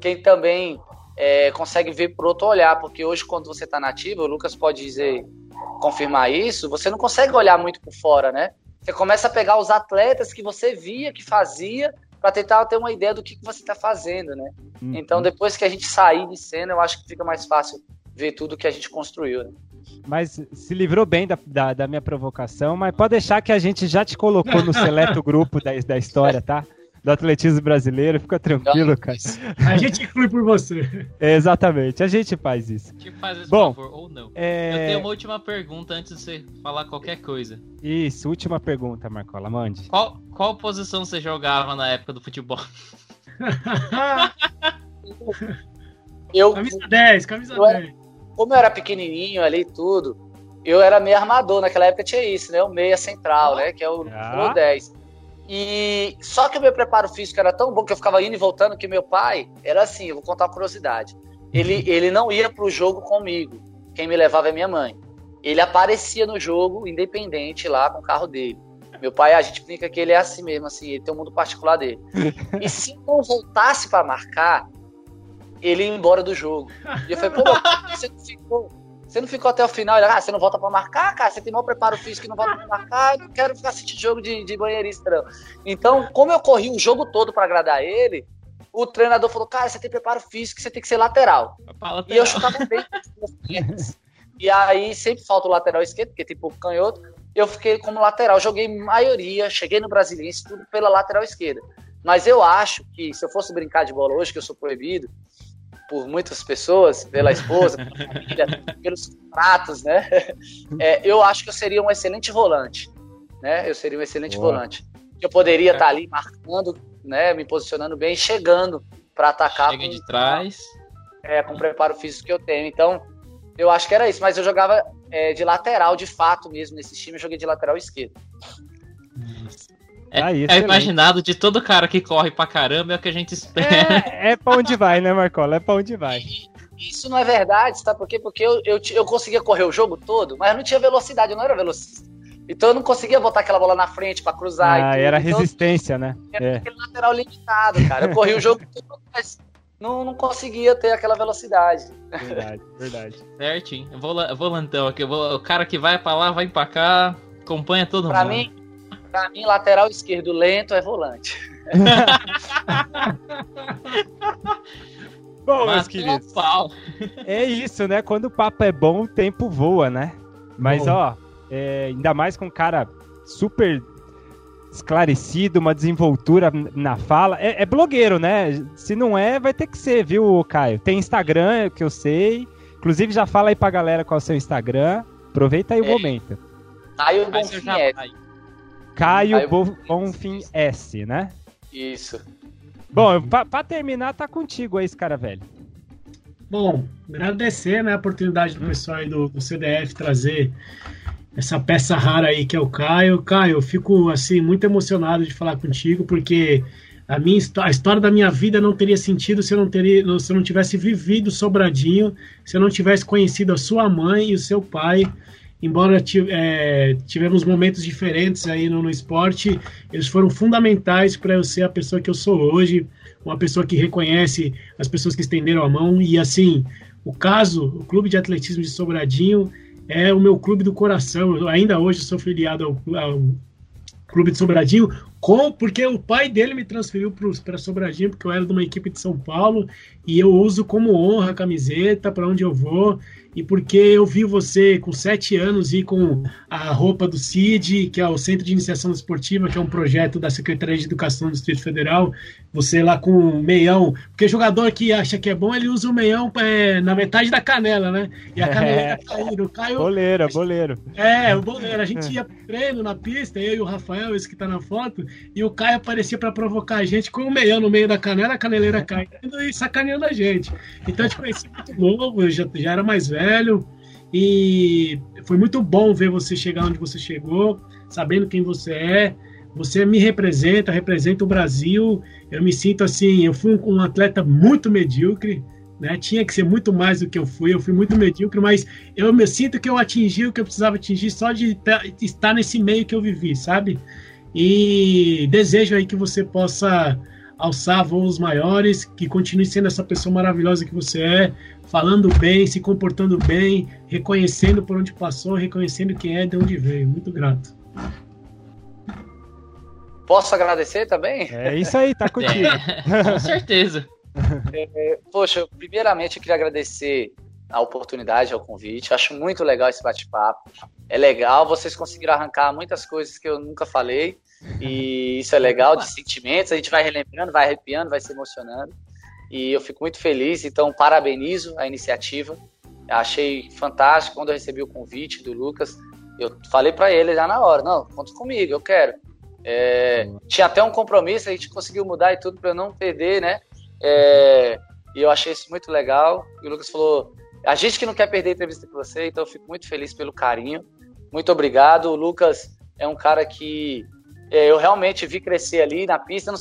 quem também é, consegue ver por outro olhar, porque hoje, quando você está nativo, o Lucas pode dizer, confirmar isso, você não consegue olhar muito por fora, né? Você começa a pegar os atletas que você via, que fazia, para tentar ter uma ideia do que, que você está fazendo, né? Uhum. Então, depois que a gente sair de cena, eu acho que fica mais fácil ver tudo que a gente construiu, né? Mas se livrou bem da, da, da, minha provocação, mas pode deixar que a gente já te colocou no seleto grupo da, da história, tá? Do atletismo brasileiro, fica tranquilo, cara. A gente inclui por você. exatamente, a gente faz isso. Te faz esse Bom, favor, ou não. É... Eu tenho uma última pergunta antes de você falar qualquer coisa. Isso, última pergunta, Marcola, mande. Qual, qual posição você jogava na época do futebol? eu, camisa 10, camisa eu 10. como eu era pequenininho ali e tudo, eu era meio armador. Naquela época tinha isso, né? O meia central, né? Que é o, ah. o 10. E só que o meu preparo físico era tão bom que eu ficava indo e voltando que meu pai era assim, eu vou contar uma curiosidade. Ele, ele não ia pro jogo comigo. Quem me levava é minha mãe. ele aparecia no jogo independente lá com o carro dele. Meu pai, a gente brinca que ele é assim mesmo, assim, ele tem um mundo particular dele. E se não voltasse para marcar, ele ia embora do jogo. E eu falei, pô, você não ficou, você não ficou até o final? Ah, você não volta para marcar, cara? Você tem mau preparo físico e não volta para marcar? Eu não quero ficar assistindo jogo de, de banheirista, não. Então, como eu corri o jogo todo para agradar ele, o treinador falou, cara, você tem preparo físico, você tem que ser lateral. lateral. E eu chutava bem. e aí sempre falta o lateral esquerdo, porque tipo canhoto eu fiquei como lateral. Joguei maioria, cheguei no Brasiliense, tudo pela lateral esquerda. Mas eu acho que se eu fosse brincar de bola hoje, que eu sou proibido por muitas pessoas, pela esposa, pela família, pelos contratos, né? É, eu acho que eu seria um excelente volante, né? Eu seria um excelente Boa. volante. Eu poderia estar ali marcando, né? Me posicionando bem, chegando para atacar. Chega com, de trás. É, com o preparo físico que eu tenho. Então, eu acho que era isso, mas eu jogava é, de lateral, de fato mesmo, nesse time, eu joguei de lateral esquerdo. É, Aí, é imaginado de todo cara que corre pra caramba, é o que a gente espera. É, é pra onde vai, né, Marcola? É pra onde vai. Isso não é verdade, sabe por quê? Porque eu, eu, eu conseguia correr o jogo todo, mas eu não tinha velocidade, eu não era velocista. Então eu não conseguia botar aquela bola na frente para cruzar. Ah, era então, resistência, né? Era é. aquele lateral limitado, cara. Eu corri o jogo todo, mas não, não conseguia ter aquela velocidade. Verdade, verdade. Certinho. Eu vou, eu volantão aqui. Vou, o cara que vai pra lá, vai pra cá, acompanha todo pra mundo. Mim, pra mim, lateral esquerdo lento é volante. bom, meus queridos. É isso, né? Quando o papo é bom, o tempo voa, né? Mas, bom. ó, é, ainda mais com um cara super esclarecido, uma desenvoltura na fala. É, é, blogueiro, né? Se não é, vai ter que ser, viu, Caio? Tem Instagram, que eu sei. Inclusive, já fala aí pra galera qual é o seu Instagram. Aproveita aí é. o momento. Caio Bonfim S. Caio Bonfim S, né? Isso. Bom, pra, pra terminar, tá contigo aí, esse cara velho. Bom, agradecer né, a oportunidade do pessoal aí do, do CDF trazer essa peça rara aí que é o Caio. Caio, eu fico assim muito emocionado de falar contigo porque a minha a história da minha vida não teria sentido se eu não teria se eu não tivesse vivido Sobradinho, se eu não tivesse conhecido a sua mãe e o seu pai. Embora é, tivemos momentos diferentes aí no, no esporte, eles foram fundamentais para eu ser a pessoa que eu sou hoje, uma pessoa que reconhece as pessoas que estenderam a mão e assim, o caso, o Clube de Atletismo de Sobradinho é o meu clube do coração. Eu, ainda hoje sou filiado ao, ao Clube de Sobradinho, com, porque o pai dele me transferiu para Sobradinho, porque eu era de uma equipe de São Paulo, e eu uso como honra a camiseta para onde eu vou e porque eu vi você com sete anos e com a roupa do CID, que é o Centro de Iniciação Esportiva, que é um projeto da Secretaria de Educação do Distrito Federal, você lá com o meião, porque jogador que acha que é bom, ele usa o meião é, na metade da canela, né? E a canela é. tá caindo. Caio, boleiro, boleiro. É, o boleiro. A gente ia treino na pista, eu e o Rafael, esse que tá na foto, e o Caio aparecia para provocar a gente com o meião no meio da canela, a caneleira caindo e sacaneando a gente. Então eu te conheci muito novo, eu já, já era mais velho velho. E foi muito bom ver você chegar onde você chegou, sabendo quem você é. Você me representa, representa o Brasil. Eu me sinto assim, eu fui um, atleta muito medíocre, né? Tinha que ser muito mais do que eu fui. Eu fui muito medíocre, mas eu me sinto que eu atingi o que eu precisava atingir só de estar nesse meio que eu vivi, sabe? E desejo aí que você possa alçar voos maiores, que continue sendo essa pessoa maravilhosa que você é, falando bem, se comportando bem, reconhecendo por onde passou, reconhecendo quem é, de onde veio. Muito grato. Posso agradecer também? É isso aí, tá contigo. É, com certeza. É, poxa, primeiramente eu queria agradecer a oportunidade, ao convite. Acho muito legal esse bate-papo. É legal, vocês conseguiram arrancar muitas coisas que eu nunca falei. E isso é legal, de sentimentos. A gente vai relembrando, vai arrepiando, vai se emocionando e eu fico muito feliz. Então, parabenizo a iniciativa. Achei fantástico quando eu recebi o convite do Lucas. Eu falei para ele já na hora: não, conta comigo, eu quero. É, tinha até um compromisso, a gente conseguiu mudar e tudo para eu não perder, né? É, e eu achei isso muito legal. E o Lucas falou: a gente que não quer perder a entrevista com você, então eu fico muito feliz pelo carinho. Muito obrigado. O Lucas é um cara que eu realmente vi crescer ali na pista.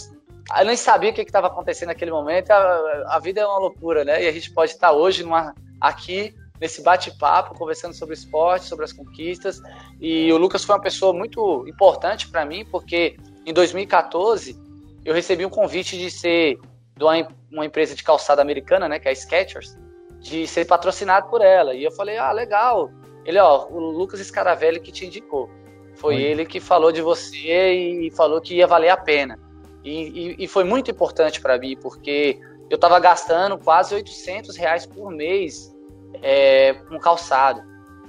Eu nem sabia o que estava acontecendo naquele momento. A, a, vida é uma loucura, né? E a gente pode estar hoje numa, aqui nesse bate-papo, conversando sobre esporte, sobre as conquistas. E o Lucas foi uma pessoa muito importante para mim, porque em 2014 eu recebi um convite de ser de uma, uma, empresa de calçada americana, né, que é a Skechers, de ser patrocinado por ela. E eu falei, ah, legal. Ele, ó, o Lucas Scaravelli que te indicou. Foi Oi. ele que falou de você e falou que ia valer a pena. E, e, e foi muito importante para mim, porque eu estava gastando quase 800 reais por mês é, com calçado.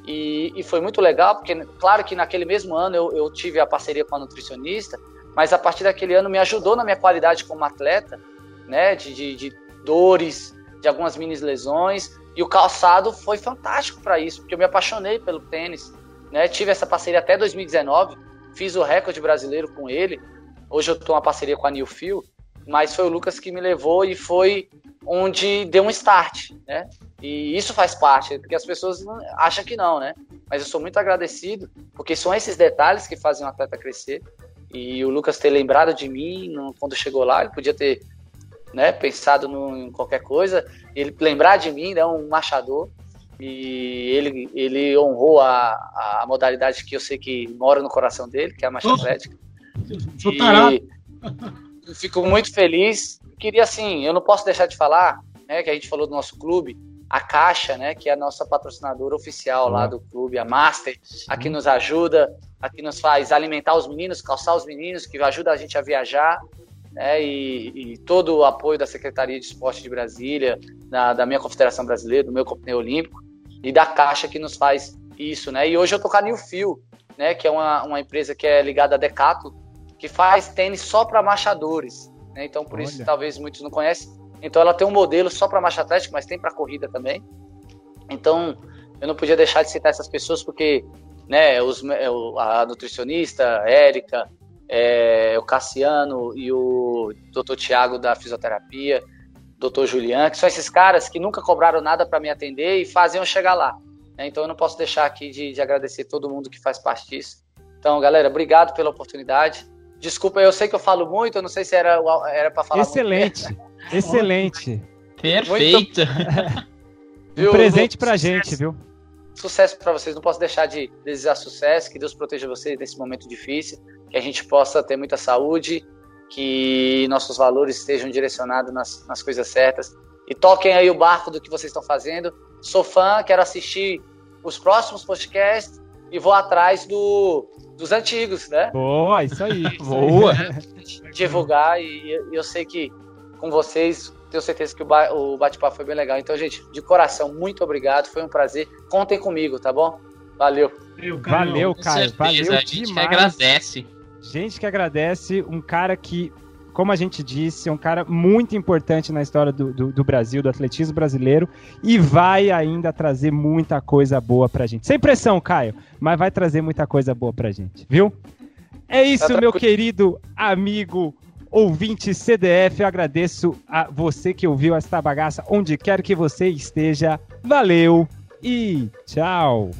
E, e, foi muito legal, porque, claro que naquele mesmo ano eu, eu, tive a parceria com a nutricionista, mas a partir daquele ano me ajudou na minha qualidade como atleta, né, de, de, de dores, de algumas mini lesões, e o calçado foi fantástico para isso, porque eu me apaixonei pelo tênis, né, tive essa parceria até 2019, fiz o recorde brasileiro com ele, hoje eu estou uma parceria com a New Feel, mas foi o Lucas que me levou e foi onde deu um start, né? E isso faz parte, porque as pessoas acham que não, né? Mas eu sou muito agradecido, porque são esses detalhes que fazem um atleta crescer. E o Lucas ter lembrado de mim quando chegou lá, ele podia ter né, pensado no, em qualquer coisa, ele lembrar de mim, né, um machador, e ele, ele honrou a, a modalidade que eu sei que mora no coração dele, que é a marcha atlética. E fico muito feliz. Queria, assim, eu não posso deixar de falar, né, que a gente falou do nosso clube, a Caixa, né, que é a nossa patrocinadora oficial lá do clube, a Master, a que nos ajuda, a que nos faz alimentar os meninos, calçar os meninos, que ajuda a gente a viajar, né, e, e todo o apoio da Secretaria de Esporte de Brasília, da, da minha Confederação Brasileira, do meu Comitê Olímpico, e da Caixa que nos faz isso, né, e hoje eu tô com a New Feel, né, que é uma, uma empresa que é ligada a Decato, que faz tênis só para marchadores, né, então por Olha. isso talvez muitos não conhecem, então ela tem um modelo só para marcha atlética, mas tem para corrida também. Então eu não podia deixar de citar essas pessoas porque, né, os, a nutricionista, a Érica, é, o Cassiano e o Dr. Tiago da fisioterapia, Dr. Julian, que são esses caras que nunca cobraram nada para me atender e faziam chegar lá. Né? Então eu não posso deixar aqui de, de agradecer todo mundo que faz parte disso. Então, galera, obrigado pela oportunidade. Desculpa, eu sei que eu falo muito, eu não sei se era, era para falar Excelente. muito. Excelente. Perfeito. um presente pra sucesso. gente, viu? Sucesso para vocês. Não posso deixar de desejar sucesso. Que Deus proteja vocês nesse momento difícil. Que a gente possa ter muita saúde. Que nossos valores estejam direcionados nas, nas coisas certas. E toquem aí o barco do que vocês estão fazendo. Sou fã, quero assistir os próximos podcasts e vou atrás do, dos antigos, né? Boa, isso aí. Boa. Divulgar e eu sei que com vocês. Tenho certeza que o bate-papo foi bem legal. Então, gente, de coração, muito obrigado. Foi um prazer. Contem comigo, tá bom? Valeu. Valeu, Caio. Valeu a gente demais. que agradece. Gente que agradece. Um cara que, como a gente disse, é um cara muito importante na história do, do, do Brasil, do atletismo brasileiro. E vai ainda trazer muita coisa boa pra gente. Sem pressão, Caio, mas vai trazer muita coisa boa pra gente, viu? É isso, tá meu querido amigo ouvinte CDF, eu agradeço a você que ouviu esta bagaça onde quer que você esteja. Valeu e tchau!